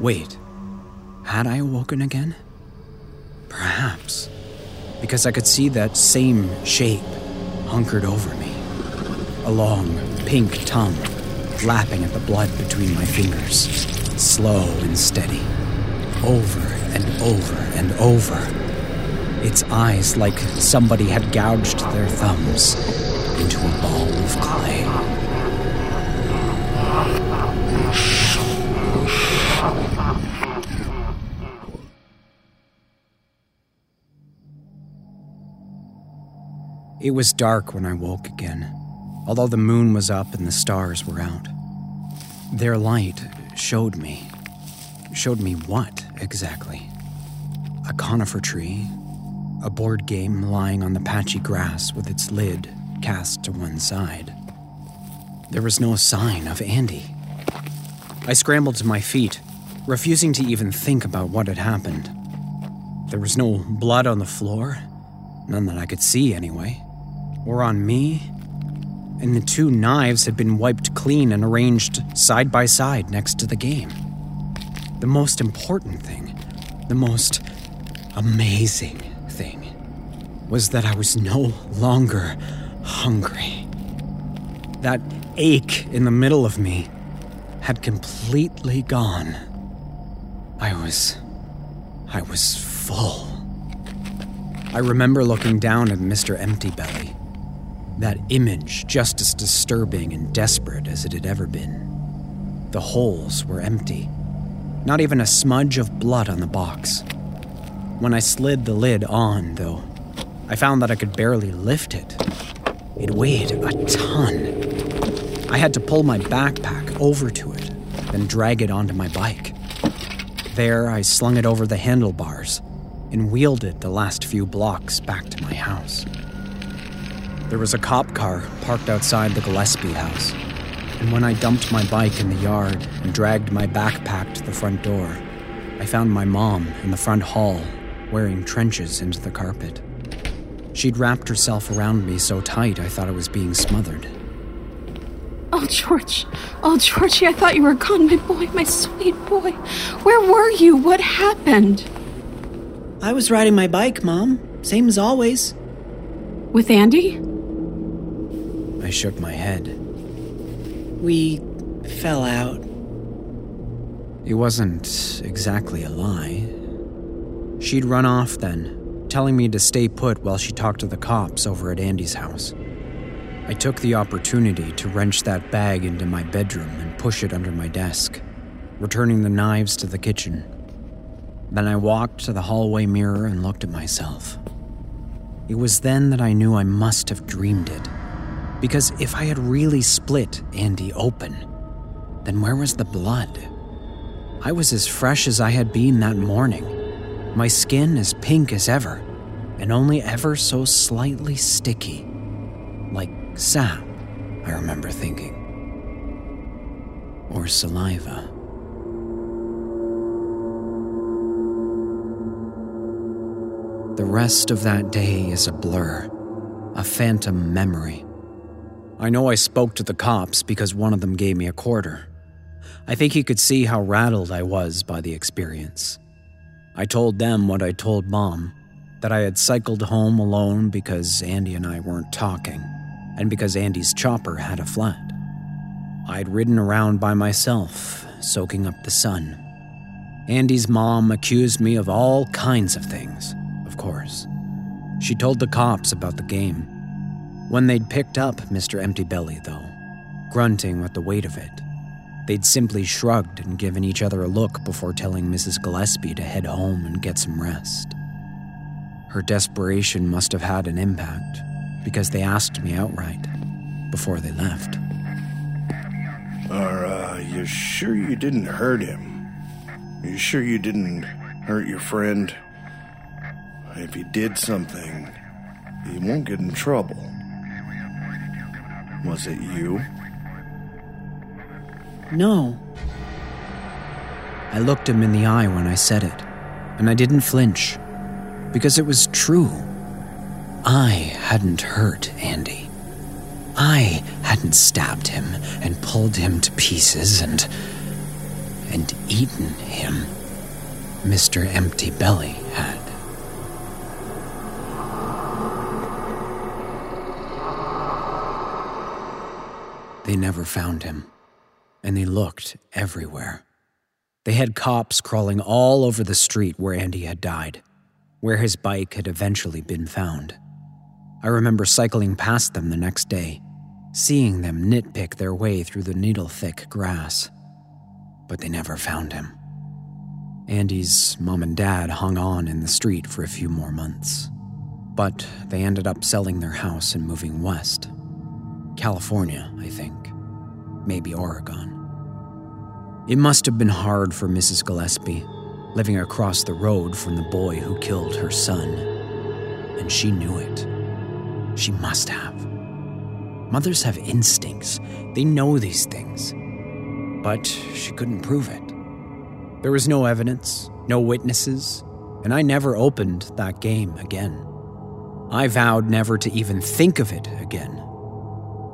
Wait, had I awoken again? Perhaps, because I could see that same shape hunkered over me. A long, pink tongue lapping at the blood between my fingers, slow and steady, over and over and over. Its eyes like somebody had gouged their thumbs into a ball of clay. It was dark when I woke again, although the moon was up and the stars were out. Their light showed me. Showed me what, exactly? A conifer tree, a board game lying on the patchy grass with its lid cast to one side. There was no sign of Andy. I scrambled to my feet, refusing to even think about what had happened. There was no blood on the floor, none that I could see anyway, or on me, and the two knives had been wiped clean and arranged side by side next to the game. The most important thing, the most amazing thing, was that I was no longer hungry. That ache in the middle of me had completely gone. I was. I was full. I remember looking down at Mr. Empty Belly. That image just as disturbing and desperate as it had ever been. The holes were empty. Not even a smudge of blood on the box. When I slid the lid on, though, I found that I could barely lift it. It weighed a ton. I had to pull my backpack over to it, then drag it onto my bike. There, I slung it over the handlebars and wheeled it the last few blocks back to my house. There was a cop car parked outside the Gillespie house, and when I dumped my bike in the yard and dragged my backpack to the front door, I found my mom in the front hall wearing trenches into the carpet. She'd wrapped herself around me so tight I thought I was being smothered. Oh, George. Oh, Georgie, I thought you were gone. My boy, my sweet boy. Where were you? What happened? I was riding my bike, Mom. Same as always. With Andy? I shook my head. We fell out. It wasn't exactly a lie. She'd run off then, telling me to stay put while she talked to the cops over at Andy's house. I took the opportunity to wrench that bag into my bedroom and push it under my desk, returning the knives to the kitchen. Then I walked to the hallway mirror and looked at myself. It was then that I knew I must have dreamed it. Because if I had really split Andy open, then where was the blood? I was as fresh as I had been that morning, my skin as pink as ever, and only ever so slightly sticky. Like sap, I remember thinking. Or saliva. The rest of that day is a blur, a phantom memory. I know I spoke to the cops because one of them gave me a quarter. I think he could see how rattled I was by the experience. I told them what I told Mom that I had cycled home alone because Andy and I weren't talking, and because Andy's chopper had a flat. I'd ridden around by myself, soaking up the sun. Andy's mom accused me of all kinds of things, of course. She told the cops about the game. When they'd picked up Mr. Empty Belly, though, grunting with the weight of it, they'd simply shrugged and given each other a look before telling Mrs. Gillespie to head home and get some rest. Her desperation must have had an impact, because they asked me outright before they left. Are uh, you sure you didn't hurt him? Are you sure you didn't hurt your friend? If you did something, he won't get in trouble. Was it you? No. I looked him in the eye when I said it, and I didn't flinch, because it was true. I hadn't hurt Andy. I hadn't stabbed him and pulled him to pieces and. and eaten him. Mr. Empty Belly had. They never found him, and they looked everywhere. They had cops crawling all over the street where Andy had died, where his bike had eventually been found. I remember cycling past them the next day, seeing them nitpick their way through the needle thick grass. But they never found him. Andy's mom and dad hung on in the street for a few more months, but they ended up selling their house and moving west. California, I think. Maybe Oregon. It must have been hard for Mrs. Gillespie, living across the road from the boy who killed her son. And she knew it. She must have. Mothers have instincts, they know these things. But she couldn't prove it. There was no evidence, no witnesses, and I never opened that game again. I vowed never to even think of it again.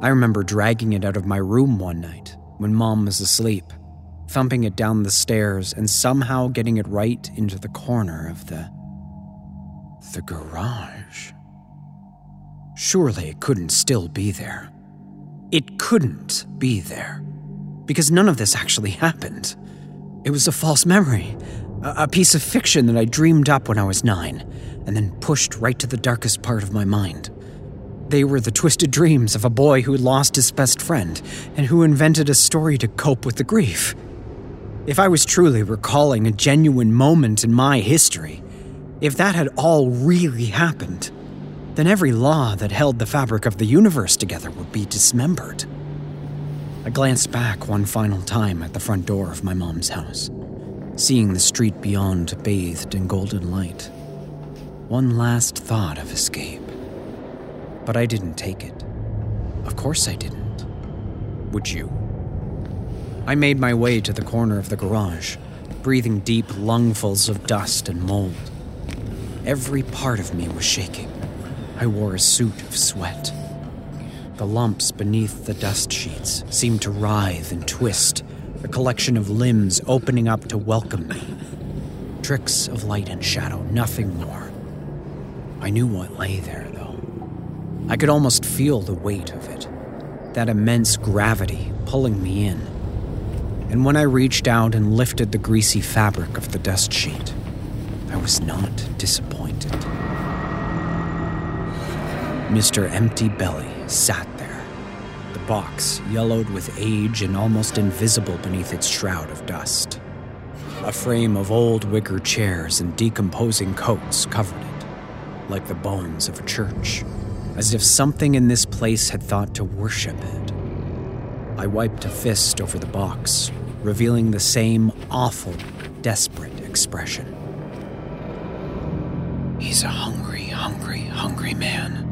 I remember dragging it out of my room one night when mom was asleep, thumping it down the stairs and somehow getting it right into the corner of the. the garage. Surely it couldn't still be there. It couldn't be there. Because none of this actually happened. It was a false memory, a, a piece of fiction that I dreamed up when I was nine, and then pushed right to the darkest part of my mind. They were the twisted dreams of a boy who lost his best friend and who invented a story to cope with the grief. If I was truly recalling a genuine moment in my history, if that had all really happened, then every law that held the fabric of the universe together would be dismembered. I glanced back one final time at the front door of my mom's house, seeing the street beyond bathed in golden light. One last thought of escape. But I didn't take it. Of course I didn't. Would you? I made my way to the corner of the garage, breathing deep lungfuls of dust and mold. Every part of me was shaking. I wore a suit of sweat. The lumps beneath the dust sheets seemed to writhe and twist, a collection of limbs opening up to welcome me. Tricks of light and shadow, nothing more. I knew what lay there. I could almost feel the weight of it, that immense gravity pulling me in. And when I reached out and lifted the greasy fabric of the dust sheet, I was not disappointed. Mr. Empty Belly sat there, the box yellowed with age and almost invisible beneath its shroud of dust. A frame of old wicker chairs and decomposing coats covered it, like the bones of a church, as if something in this place had thought to worship it. I wiped a fist over the box, revealing the same awful, desperate expression. He's a hungry, hungry, hungry man.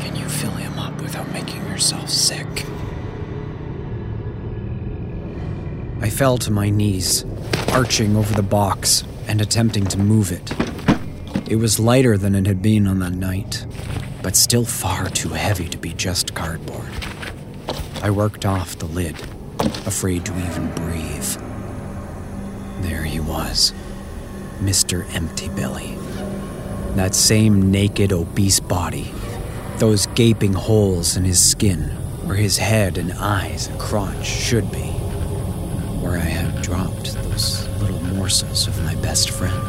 Can you fill him up without making yourself sick? I fell to my knees, arching over the box and attempting to move it. It was lighter than it had been on that night, but still far too heavy to be just cardboard. I worked off the lid, afraid to even breathe. There he was, Mr. Empty Belly. That same naked, obese body, those gaping holes in his skin where his head and eyes and crotch should be, where I had dropped those little morsels of my best friend.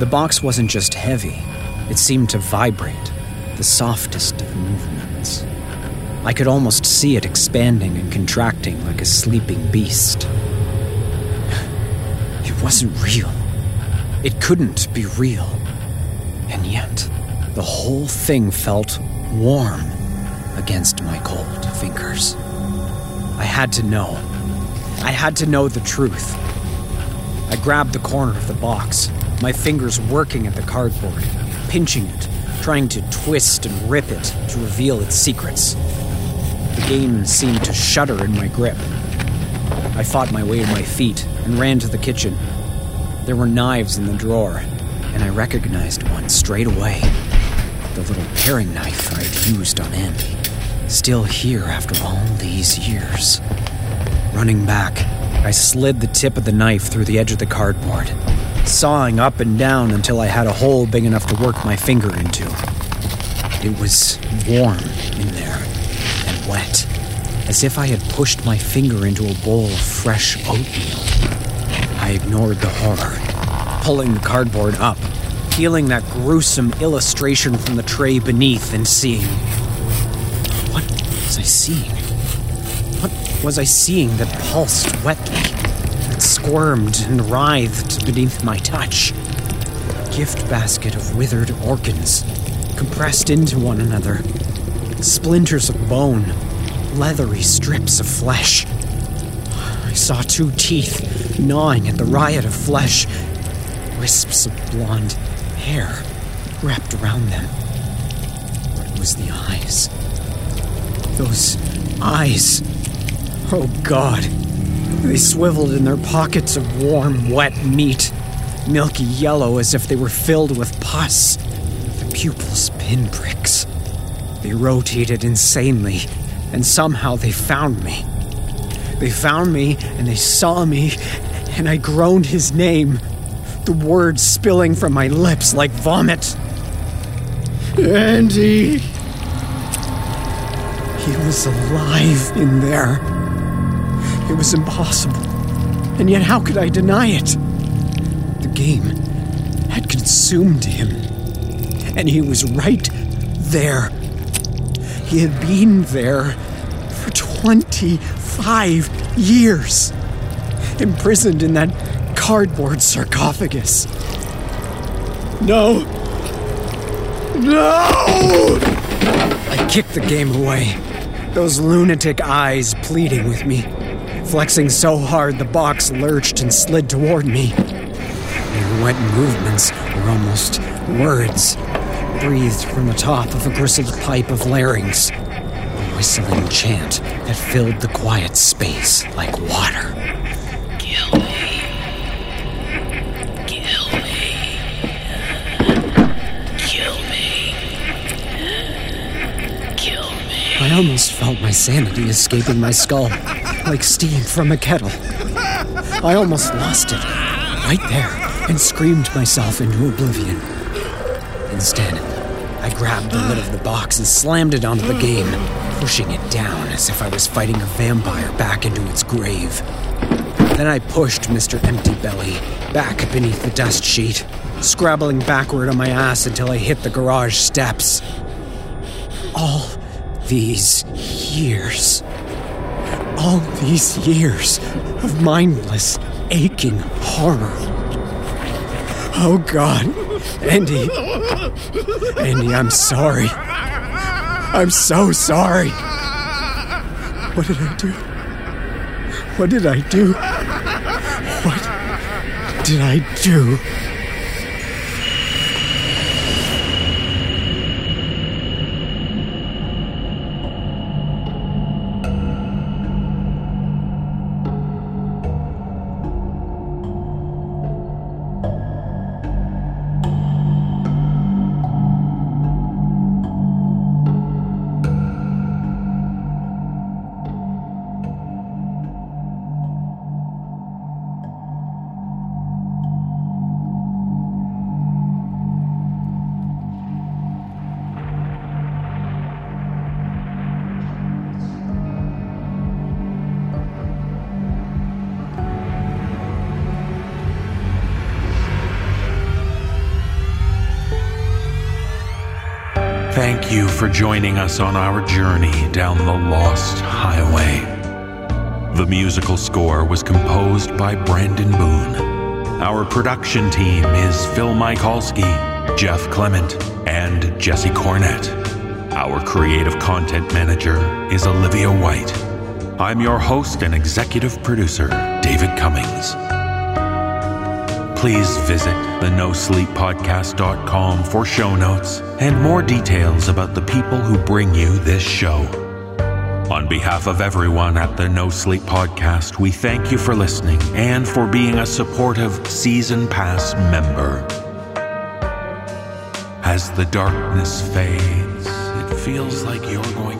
The box wasn't just heavy, it seemed to vibrate, the softest of movements. I could almost see it expanding and contracting like a sleeping beast. It wasn't real. It couldn't be real. And yet, the whole thing felt warm against my cold fingers. I had to know. I had to know the truth. I grabbed the corner of the box, my fingers working at the cardboard, pinching it, trying to twist and rip it to reveal its secrets. The game seemed to shudder in my grip. I fought my way to my feet and ran to the kitchen. There were knives in the drawer, and I recognized one straight away. The little paring knife I'd used on Andy. Still here after all these years. Running back, I slid the tip of the knife through the edge of the cardboard, sawing up and down until I had a hole big enough to work my finger into. It was warm in there and wet, as if I had pushed my finger into a bowl of fresh oatmeal. I ignored the horror, pulling the cardboard up, feeling that gruesome illustration from the tray beneath, and seeing. What was I seeing? What was I seeing that pulsed wetly, squirmed and writhed beneath my touch? A gift basket of withered organs, compressed into one another. Splinters of bone, leathery strips of flesh. I saw two teeth gnawing at the riot of flesh, wisps of blonde hair wrapped around them. But it was the eyes. Those eyes. Oh God. They swiveled in their pockets of warm, wet meat, milky yellow as if they were filled with pus, the pupils pinpricks. They rotated insanely, and somehow they found me. They found me, and they saw me, and I groaned his name, the words spilling from my lips like vomit. Andy! He was alive in there. It was impossible. And yet, how could I deny it? The game had consumed him. And he was right there. He had been there for 25 years, imprisoned in that cardboard sarcophagus. No! No! I kicked the game away, those lunatic eyes pleading with me. Flexing so hard the box lurched and slid toward me. Their wet movements were almost words, breathed from the top of a bristled pipe of larynx. A whistling chant that filled the quiet space like water. Kill me. Kill me. Kill me. Kill me. I almost felt my sanity escaping my skull, like steam from a kettle. I almost lost it, right there, and screamed myself into oblivion. Instead, I grabbed the lid of the box and slammed it onto the game, pushing it down as if I was fighting a vampire back into its grave. Then I pushed Mr. Empty Belly back beneath the dust sheet, scrabbling backward on my ass until I hit the garage steps. All these years. All these years of mindless, aching horror. Oh God, Andy. Andy, I'm sorry. I'm so sorry. What did I do? What did I do? What did I do? For joining us on our journey down the Lost Highway. The musical score was composed by Brandon Boone. Our production team is Phil Michalski, Jeff Clement, and Jesse Cornett. Our creative content manager is Olivia White. I'm your host and executive producer, David Cummings. Please visit the NoSleepPodcast.com for show notes and more details about the people who bring you this show. On behalf of everyone at the NoSleep Podcast, we thank you for listening and for being a supportive Season Pass member. As the darkness fades, it feels like you're going